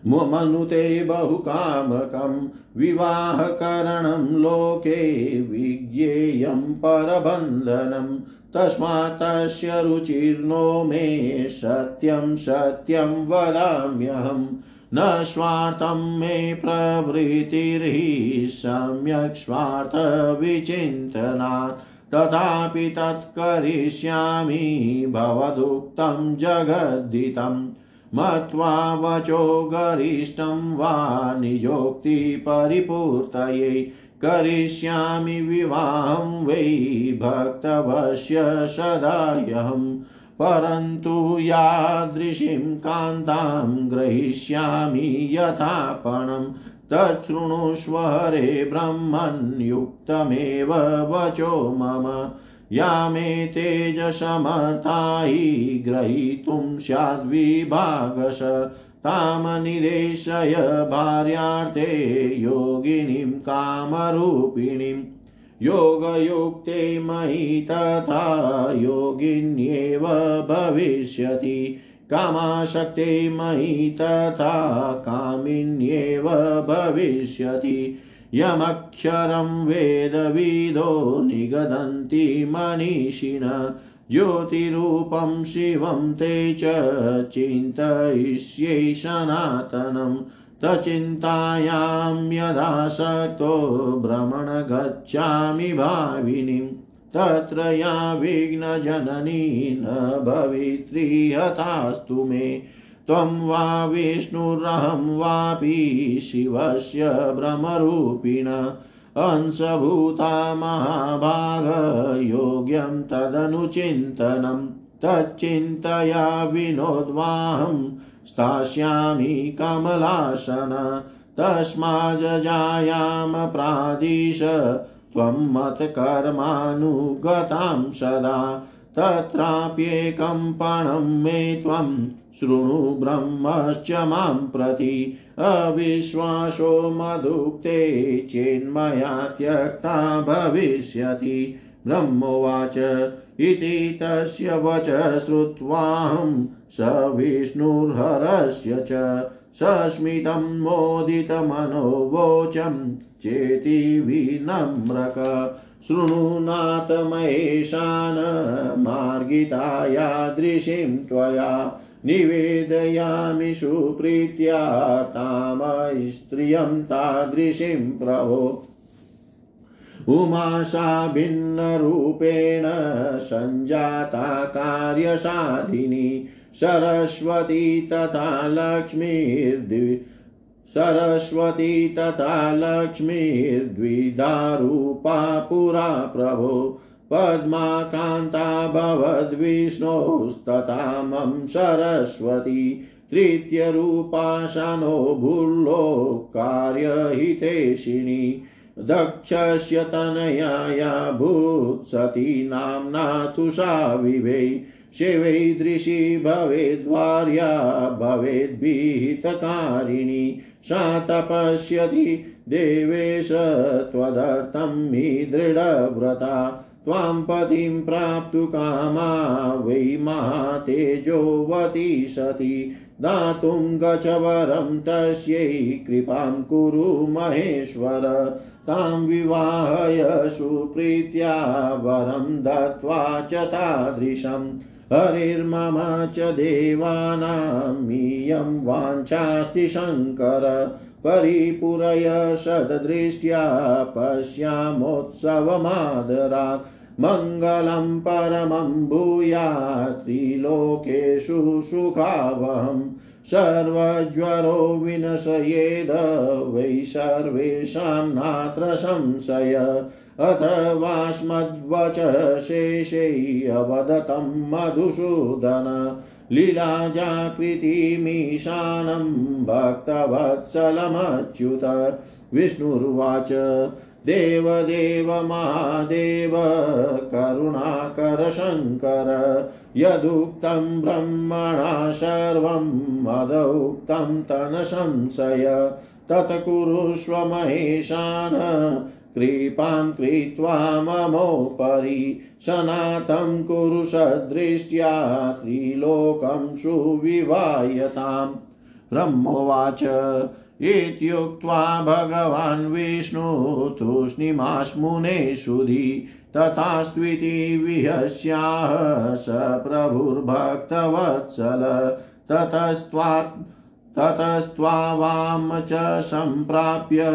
मनुते बहुकामकं विवाहकरणं लोके विज्ञेयं परबन्धनं तस्मात् तस्य रुचिर्नो मे सत्यं सत्यं वदाम्यहम् न स्वार्थं मे प्रवृत्तिर्हि सम्यक् स्वार्थविचिन्तनात्। तथापि तत्करिष्यामि भवदुक्तं जगद्दितं मत्वा वचो गरिष्ठं वा निजोक्तिपरिपूर्तये। करिष्यामि विवाहं वै भक्तवश्य सदायहम् परन्तु यादृशीं कान्तां ग्रहीष्यामि यथापणं। तच्छृणुष्व हरे ब्रह्मन्युक्तमेव वचो मम। या मे तेजसमर्था हि ग्रहीतुं स्याद्विभागश। तां निदेशय भार्यार्थे योगिनीं कामरूपिणीम् योगयुक्ते मयि तथा योगिन्येव भविष्यति। कामाशक्ते मयि तथा कामिन्येव भविष्यति। यमक्षरं वेदविदो निगदन्ति मनीषिण। ज्योतिरूपं शिवं ते च चिन्तयिष्ये सनातनम् तचिन्तायां यदासक्तो भ्रमण गच्छामि भाविनीं। तत्र या विघ्नजननी न भवित्रिहतास्तु मे। त्वं वा विष्णुरहं वापि शिवस्य भ्रमरूपिण। अंशभूता महाभागयोग्यं तदनुचिन्तनं, तच्चिन्तया विनोद्वाहम् स्थास्यामि कमलासन तस्माजजायां प्रादिश, त्वं मत्कर्मानुगतां सदा, तत्राप्येकं पणं मे त्वं शृणु ब्रह्मश्च माँ प्रति अविश्वासो मधुक्ते चेन्मया त्यक्ता भविष्यति। ब्रह्मोवाच इति तस्य वच श्रुत्वाहं स विष्णुर्हरस्य च सस्मितं मोदितमनोवोचं चेति विनम्रक। शृणुनाथ महेशान मार्गितायादृशीं त्वया निवेदयामि सुप्रीत्या ताम स्त्रियं तादृशीं प्रभो। उमाशा भिन्नरूपेण सञ्जाता कार्यसाधिनी सरस्वती तथा लक्ष्मीर्द्वि सरस्वती तथा लक्ष्मीर्द्विधारूपा पुरा प्रभो। पद्माकान्ता भवद्विष्णोस्तथा मम सरस्वती तृतीयरूपा शनो भूल्लो कार्यहितेशिनी दक्षस्य तनयाया भूत्सती नाम्ना तु सा विवै शिवैदृशी भवेद्वार्या भवेद्भिहितकारिणी सा तपस्यति देवेश त्वदर्थं हि दृढव्रता त्वां पतिं प्राप्तुकामा वै महातेजोवती सती। दातुं गच वरं तस्यै कृपां कुरु महेश्वर। तां विवाहय सुप्रीत्या वरं दत्त्वा च तादृशम् हरिर्मम च देवानामियं वाञ्छास्ति शङ्कर। परिपूरय सददृष्ट्या पश्यामोत्सवमादरात्। मङ्गलं परमं भूयात् त्रिलोकेषु सुखावहम् सर्वज्वरो विनशयेद वै सर्वेषां नात्र संशय। अथवास्मद्वच शेषैऽवदतं मधुसूदन। लीलाजाकृतिमीशानं भक्तवत्सलमच्युत। विष्णुर्वाच देवदेव महादेव, करुणाकर शङ्कर यदुक्तं ब्रह्मणा सर्वं मदुक्तं तनसंशय तत्कुरुष्व महेशान कृपां कृत्वा ममोपरि, सनातं कुरु सदृष्ट्या, त्रिलोकं सुविवायताम् ब्रह्मोवाच इत्युक्त्वा भगवान् विष्णु तूष्णीमाश्मुने सुधि तथास्त्विति विहस्याः स प्रभुर्भक्तवत्सल ततस्त्वात् ततस्त्वावां च सम्प्राप्य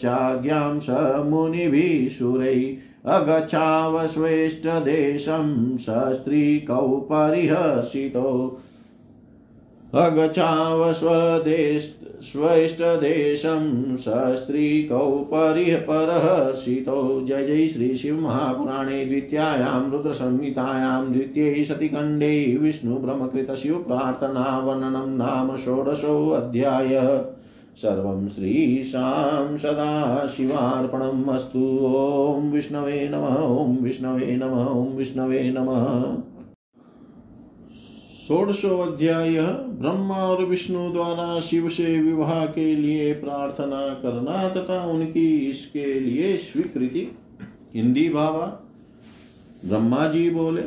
चाज्ञां स मुनिभिः सुरैः अगच्छावश्वेष्टदेशं स स्त्रीकौ परिहसितो अगच्छावस्वदेश स्वैष्टदेशं सस्त्रीकौ परिह जय जय श्री शिवमहापुराणे द्वितीयायां रुद्रसंहितायां द्वितीये सतिखण्डे विष्णुब्रह्मकृतशिवप्रार्थनावर्णनं नाम षोडशोऽध्यायः सर्वं श्रीशां सदाशिवार्पणम् अस्तु। ॐ विष्णवे नमः, ॐ विष्णवे नमः, ॐ विष्णवे नमः। षोडशोध्याय ब्रह्मा और विष्णु द्वारा शिव से विवाह के लिए प्रार्थना करना तथा उनकी इसके लिए स्वीकृति। हिंदी भावा, ब्रह्मा जी बोले,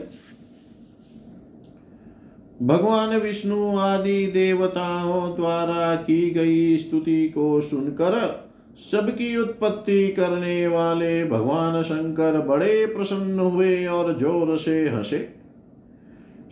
भगवान विष्णु आदि देवताओं द्वारा की गई स्तुति को सुनकर सबकी उत्पत्ति करने वाले भगवान शंकर बड़े प्रसन्न हुए और ज़ोर से हंसे।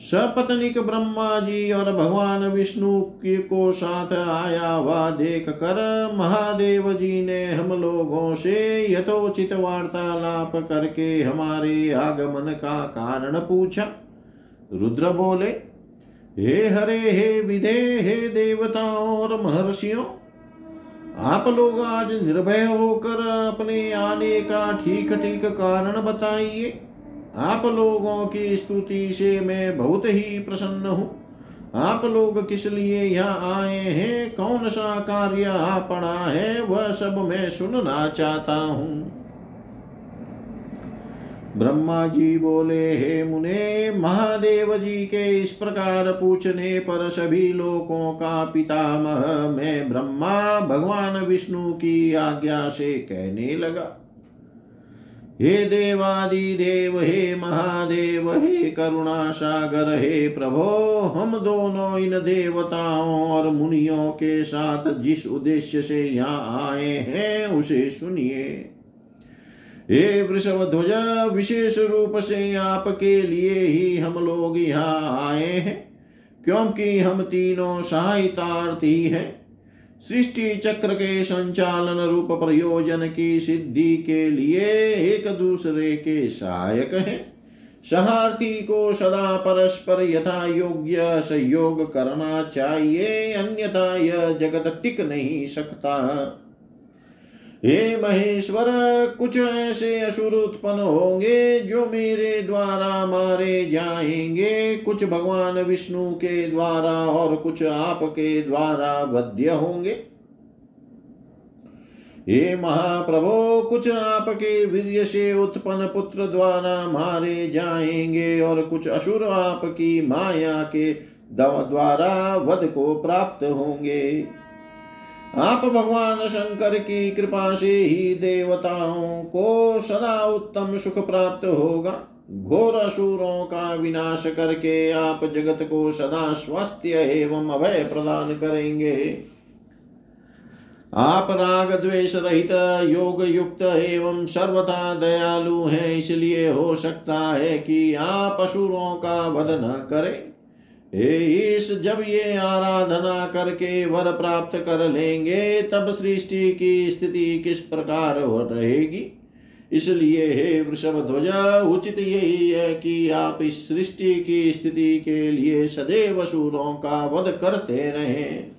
सपत्निक ब्रह्मा जी और भगवान विष्णु की को साथ आया हुआ देख कर महादेव जी ने हम लोगों से यथोचित वार्तालाप करके हमारे आगमन का कारण पूछा। रुद्र बोले, हे हरे, हे विधे, हे देवताओं और महर्षियों, आप लोग आज निर्भय होकर अपने आने का ठीक ठीक कारण बताइए। आप लोगों की स्तुति से मैं बहुत ही प्रसन्न हूँ। आप लोग किस लिए यहाँ आए हैं? कौन सा कार्य आ पड़ा है? वह सब मैं सुनना चाहता हूँ। ब्रह्मा जी बोले, हे मुने, महादेव जी के इस प्रकार पूछने पर सभी लोगों का पितामह, मैं ब्रह्मा, भगवान विष्णु की आज्ञा से कहने लगा। हे देवादि देव, हे महादेव, हे करुणा सागर हे प्रभो, हम दोनों इन देवताओं और मुनियों के साथ जिस उद्देश्य से यहाँ आए हैं, उसे सुनिए। हे वृषभ ध्वज, विशेष रूप से आपके लिए ही हम लोग यहाँ आए हैं, क्योंकि हम तीनों सहायतार्थी हैं। सृष्टि चक्र के संचालन रूप प्रयोजन की सिद्धि के लिए एक दूसरे के सहायक हैं। सहार्थी को सदा परस्पर यथा योग्य सहयोग करना चाहिए, अन्यथा यह जगत टिक नहीं सकता। हे महेश्वर, कुछ ऐसे असुर उत्पन्न होंगे जो मेरे द्वारा मारे जाएँगे। कुछ भगवान विष्णु के द्वारा और कुछ आपके द्वारा वध्य होंगे। हे महाप्रभो, कुछ आपके वीर्य से उत्पन्न पुत्र द्वारा मारे जाएँगे और कुछ असुर आपकी माया के द्वारा वध को प्राप्त होंगे। आप भगवान शंकर की कृपा से ही देवताओं को सदा उत्तम सुख प्राप्त होगा। घोर असुरों का विनाश करके आप जगत को सदा स्वास्थ्य एवं अभय प्रदान करेंगे। आप राग द्वेष रहित, योग युक्त एवं सर्वथा दयालु हैं, इसलिए हो सकता है कि आप असुरों का वध न करें। इस जब ये आराधना करके वर प्राप्त कर लेंगे, तब सृष्टि की स्थिति किस प्रकार हो रहेगी? इसलिए हे वृषभ ध्वज, उचित यही है कि आप इस सृष्टि की स्थिति के लिए सदैव सूरों का वध करते रहें।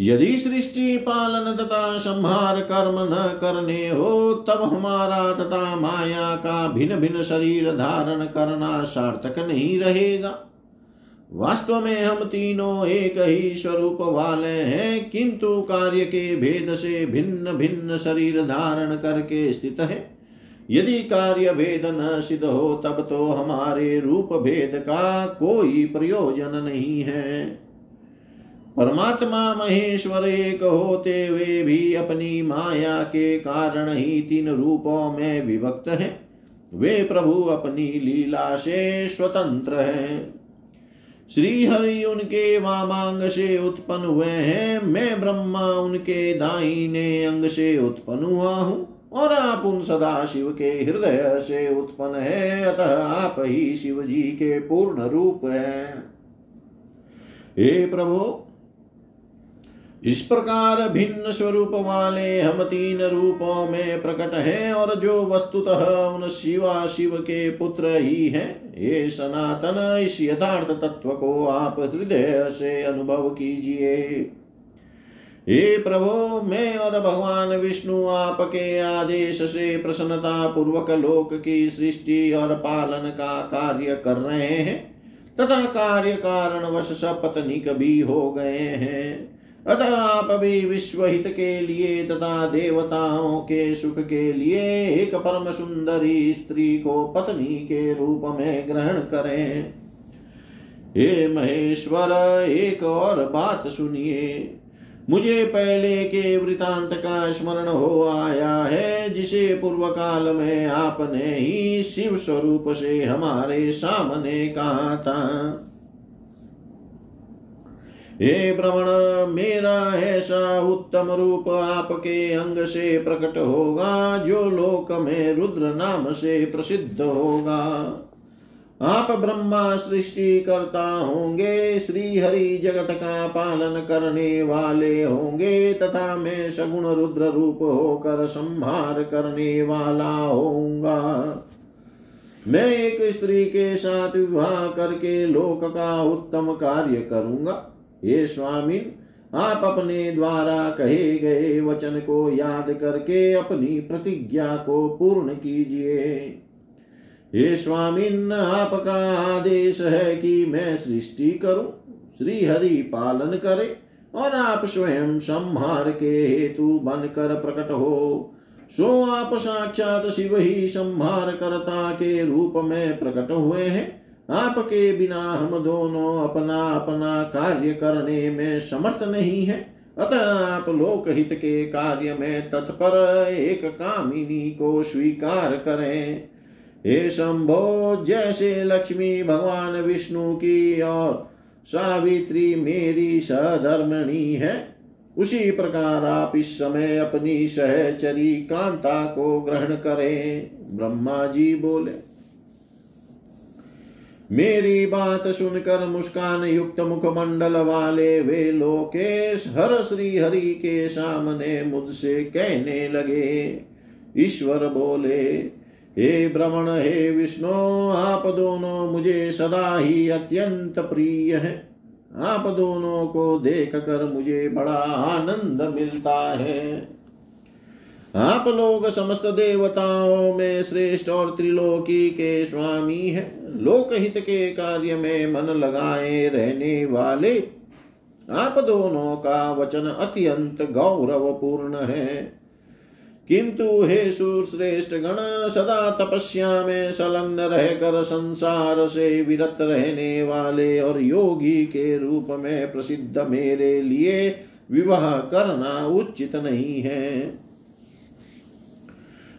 यदि सृष्टि पालन तथा संहार कर्म न करने हो, तब हमारा तथा माया का भिन्न भिन्न शरीर धारण करना सार्थक नहीं रहेगा। वास्तव में हम तीनों एक ही स्वरूप वाले हैं, किंतु कार्य के भेद से भिन्न भिन्न शरीर धारण करके स्थित है। यदि कार्य भेद न सिद्ध हो, तब तो हमारे रूप भेद का कोई प्रयोजन नहीं है। परमात्मा महेश्वर एक होते हुए भी अपनी माया के कारण ही तीन रूपों में विभक्त हैं। वे प्रभु अपनी लीला से स्वतंत्र हैं। श्री हरि उनके वामांग से उत्पन्न हुए हैं। मैं ब्रह्मा उनके दाहिने अंग से उत्पन्न हुआ हूँ और आप उन सदा शिव के हृदय से उत्पन्न है। अतः आप ही शिव जी के पूर्ण रूप हैं। हे प्रभु इस प्रकार भिन्न स्वरूप वाले हम तीन रूपों में प्रकट हैं और जो वस्तुतः उन शिवा शिव के पुत्र ही हैं, ये सनातन इस यथार्थ तत्व को आप हृदय से अनुभव कीजिए। हे प्रभो, मैं और भगवान विष्णु आपके आदेश से प्रसन्नता पूर्वक लोक की सृष्टि और पालन का कार्य कर रहे हैं, तथा कार्य कारण वश सपत्निक भी हो गए हैं। अतः आप भी विश्व हित के लिए तथा देवताओं के सुख के लिए एक परम सुंदरी स्त्री को पत्नी के रूप में ग्रहण करें। हे महेश्वर, एक और बात सुनिए। मुझे पहले के वृतांत का स्मरण हो आया है, जिसे पूर्व काल में आपने ही शिव स्वरूप से हमारे सामने कहा था। हे भ्रमण मेरा ऐसा उत्तम रूप आपके अंग से प्रकट होगा, जो लोक में रुद्र नाम से प्रसिद्ध होगा। आप ब्रह्मा सृष्टि करता होंगे श्री हरि जगत का पालन करने वाले होंगे, तथा मैं सगुण रुद्र रूप होकर संहार करने वाला होऊँगा। मैं एक स्त्री के साथ विवाह करके लोक का उत्तम कार्य करूँगा। ये स्वामिन आप अपने द्वारा कहे गए वचन को याद करके अपनी प्रतिज्ञा को पूर्ण कीजिए। हे स्वामिन आपका आदेश है कि मैं सृष्टि करूँ श्री हरि पालन करे और आप स्वयं संहार के हेतु बनकर प्रकट हो। सो आप साक्षात शिव ही संहार करता के रूप में प्रकट हुए हैं। आपके बिना हम दोनों अपना अपना कार्य करने में समर्थ नहीं है। अतः आप लोकहित के कार्य में तत्पर एक कामिनी को स्वीकार करें। हे शंभो, जैसे लक्ष्मी भगवान विष्णु की और सावित्री मेरी सधर्मणी है, उसी प्रकार आप इस समय अपनी सहचरी कांता को ग्रहण करें। ब्रह्मा जी बोले मेरी बात सुनकर मुस्कान युक्त मुखमंडल वाले वे लोकेश हर श्री हरि के सामने मुझसे कहने लगे। ईश्वर बोले, हे भ्रमण हे विष्णु, आप दोनों मुझे सदा ही अत्यंत प्रिय हैं। आप दोनों को देख कर मुझे बड़ा आनंद मिलता है। आप लोग समस्त देवताओं में श्रेष्ठ और त्रिलोकी के स्वामी हैं। लोकहित के कार्य में मन लगाए रहने वाले, आप दोनों का वचन अत्यंत गौरवपूर्ण है। किंतु हे सुश्रेष्ठ गण, सदा तपस्या में संलग्न रहकर संसार से विरत रहने वाले और योगी के रूप में प्रसिद्ध मेरे लिए विवाह करना उचित नहीं है।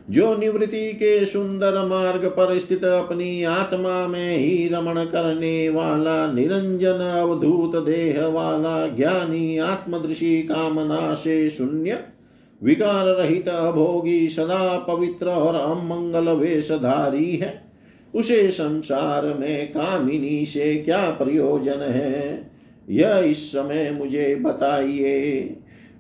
जो निवृत्ति के सुंदर मार्ग पर स्थित अपनी आत्मा में ही रमण करने वाला निरंजन अवधूत देह वाला ज्ञानी आत्मदृषि कामना से शून्य, विकार रहित अभोगी सदा पवित्र और अमंगल वेशधारी है। उसे संसार में कामिनी से क्या प्रयोजन है, यह इस समय मुझे बताइए।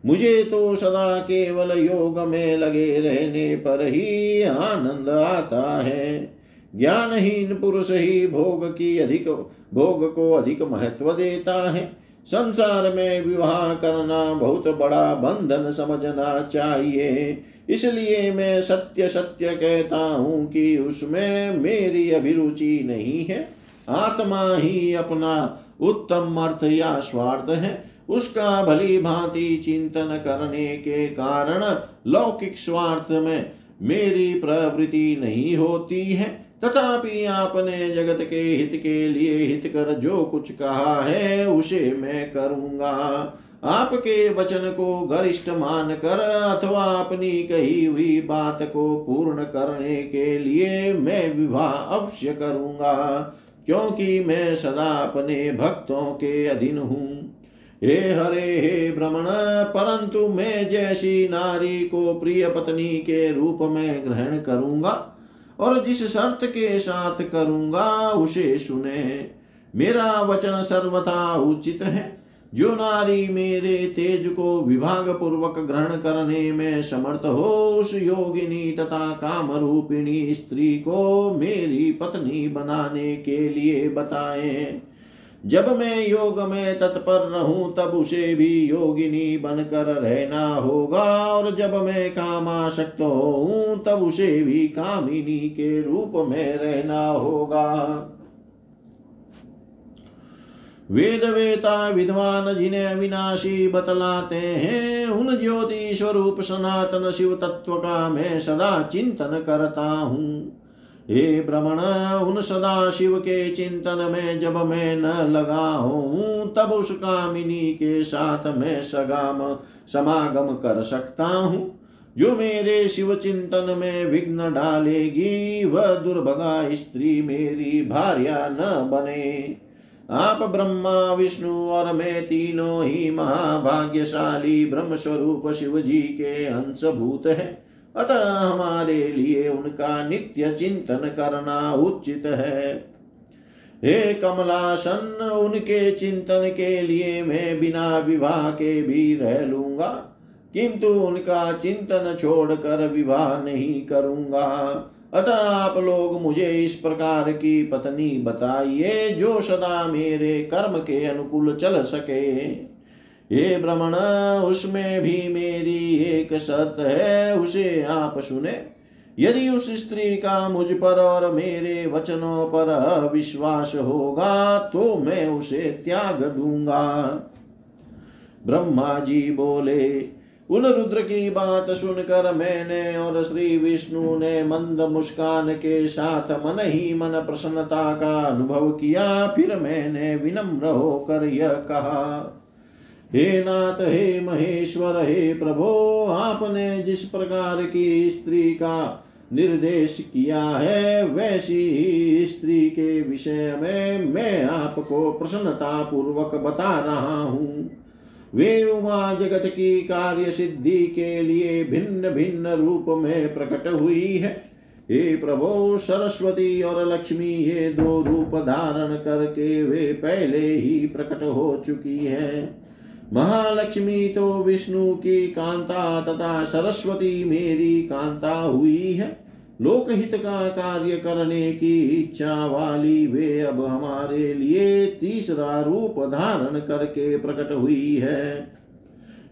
मुझे तो सदा केवल योग में लगे रहने पर ही आनंद आता है। ज्ञानहीन पुरुष ही भोग की अधिक, भोग को अधिक महत्व देता है। संसार में विवाह करना बहुत बड़ा बंधन समझना चाहिए। इसलिए मैं सत्य सत्य कहता हूँ कि उसमें मेरी अभिरुचि नहीं है। आत्मा ही अपना उत्तम अर्थ या स्वार्थ है। उसका भली भांति चिंतन करने के कारण लौकिक स्वार्थ में मेरी प्रवृत्ति नहीं होती है। तथापि आपने जगत के हित के लिए हित कर जो कुछ कहा है, उसे मैं करूँगा। आपके वचन को गरिष्ठ मान कर अथवा अपनी कही हुई बात को पूर्ण करने के लिए मैं विवाह अवश्य करूँगा, क्योंकि मैं सदा अपने भक्तों के अधीन हूँ। हे हरे, हे भ्रमण परंतु मैं जैसी नारी को प्रिय पत्नी के रूप में ग्रहण करूँगा और जिस शर्त के साथ करूँगा, उसे सुने। मेरा वचन सर्वथा उचित है। जो नारी मेरे तेज को विभाग पूर्वक ग्रहण करने में समर्थ हो, उस योगिनी तथा काम रूपिणी स्त्री को मेरी पत्नी बनाने के लिए बताएँ। जब मैं योग में तत्पर रहूँ, तब उसे भी योगिनी बनकर रहना होगा। और जब मैं कामाशक्त हूँ तब उसे भी कामिनी के रूप में रहना होगा। वेद वेता विद्वान जिन्हें अविनाशी बतलाते हैं, उन ज्योति स्वरूप सनातन शिव तत्व का मैं सदा चिंतन करता हूँ। हे भ्रमण उन सदा शिव के चिंतन में जब मैं न लगा हूँ तब उस कामिनी के साथ मैं सगाम, समागम कर सकता हूँ। जो मेरे शिव चिंतन में विघ्न डालेगी, वह दुर्भगा स्त्री मेरी भार्या न बने। आप ब्रह्मा, विष्णु और मैं तीनों ही महाभाग्यशाली ब्रह्म स्वरूप शिव जी के अंशभूत है। अतः हमारे लिए उनका नित्य चिंतन करना उचित है। हे कमलासन, उनके चिंतन के लिए मैं बिना विवाह के भी रह लूँगा, किंतु उनका चिंतन छोड़कर विवाह नहीं करूँगा। अतः आप लोग मुझे इस प्रकार की पत्नी बताइए, जो सदा मेरे कर्म के अनुकूल चल सके। ये भ्रमण उसमें भी मेरी एक शर्त है, उसे आप सुने। यदि उस स्त्री का मुझ पर और मेरे वचनों पर विश्वास होगा तो मैं उसे त्याग दूँगा। ब्रह्मा जी बोले, उन रुद्र की बात सुनकर मैंने और श्री विष्णु ने मंद मुस्कान के साथ मन ही मन प्रसन्नता का अनुभव किया, फिर मैंने विनम्र होकर यह कहा हे नाथ, हे महेश्वर, हे प्रभो, आपने जिस प्रकार की स्त्री का निर्देश किया है, वैसी ही स्त्री के विषय में मैं आपको प्रसन्नता पूर्वक बता रहा हूँ। वे उमा जगत की कार्य सिद्धि के लिए भिन्न भिन्न रूप में प्रकट हुई है। हे प्रभो, सरस्वती और लक्ष्मी, ये दो रूप धारण करके वे पहले ही प्रकट हो चुकी हैं। महालक्ष्मी तो विष्णु की कांता तथा सरस्वती मेरी कांता हुई है। लोकहित का कार्य करने की इच्छा वाली वे अब हमारे लिए तीसरा रूप धारण करके प्रकट हुई है।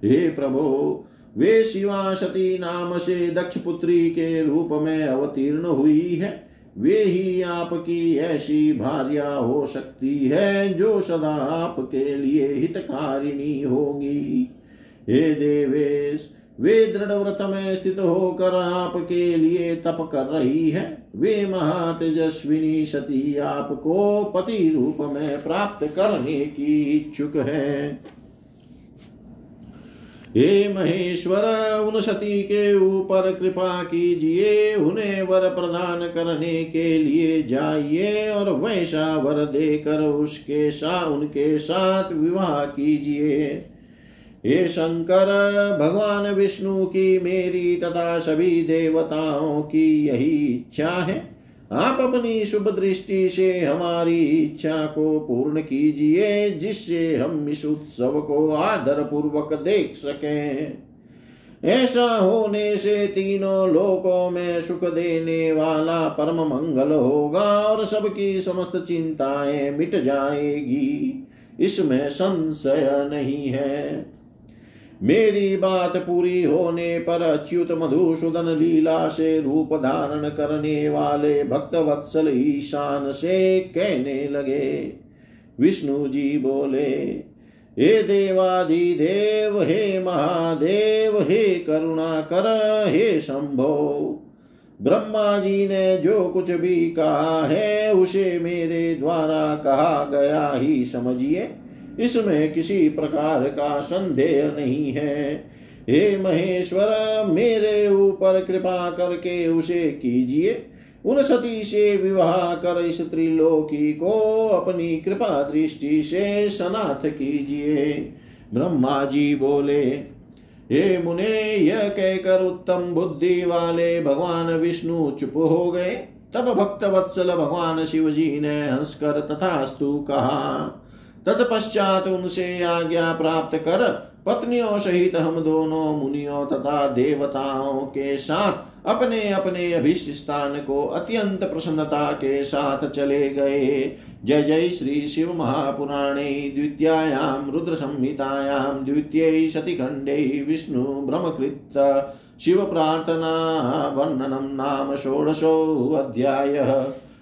हे प्रभो, वे शिवा सती नाम से दक्ष पुत्री के रूप में अवतीर्ण हुई है। वे ही आपकी ऐसी भार्या हो सकती है जो सदा आपके लिए हितकारिणी होगी। हे देवेश, वे दृढ़ व्रत में स्थित होकर आपके लिए तप कर रही है। वे महातेजस्विनी सती आपको पति रूप में प्राप्त करने की इच्छुक है। हे महेश्वर उन सती के ऊपर कृपा कीजिए, उन्हें वर प्रदान करने के लिए जाइए और वैसा वर देकर उसके साथ उनके साथ विवाह कीजिए। हे शंकर, भगवान विष्णु की मेरी तथा सभी देवताओं की यही इच्छा है। आप अपनी शुभ दृष्टि से हमारी इच्छा को पूर्ण कीजिए, जिससे हम इस उत्सव को आदर पूर्वक देख सकें। ऐसा होने से तीनों लोकों में सुख देने वाला परम मंगल होगा और सबकी समस्त चिंताएँ मिट जाएगी। इसमें संशय नहीं है। मेरी बात पूरी होने पर अच्युत मधुसूदन लीला से रूप धारण करने वाले भक्त वत्सल ईशान से कहने लगे, विष्णु जी बोले, हे देवाधिदेव हे महादेव, हे करुणा कर हे शंभो, ब्रह्मा जी ने जो कुछ भी कहा है, उसे मेरे द्वारा कहा गया ही समझिए। इसमें किसी प्रकार का संदेह नहीं है। हे महेश्वर, मेरे ऊपर कृपा करके उसे कीजिए। उन सती से विवाह कर इस त्रिलोकी को अपनी कृपा दृष्टि से सनाथ कीजिए। ब्रह्मा जी बोले, हे मुने, यह कहकर उत्तम बुद्धि वाले भगवान विष्णु चुप हो गए। तब भक्त वत्सल भगवान शिव जी ने हंसकर तथास्तु कहा तत्पश्चात उनसे आज्ञा प्राप्त कर, पत्नियों सहित हम दोनों मुनियों तथा देवताओं के साथ अपने अपने अभिष्ट स्थान को अत्यंत प्रसन्नता के साथ चले गए। जय जय श्री शिव महापुराणे द्वितीयायां रुद्र संहितायां द्वितीय सतिखंडे विष्णु ब्रह्मकृत शिव प्रार्थना वर्णनम नाम षोडशो षोडशोऽध्यायः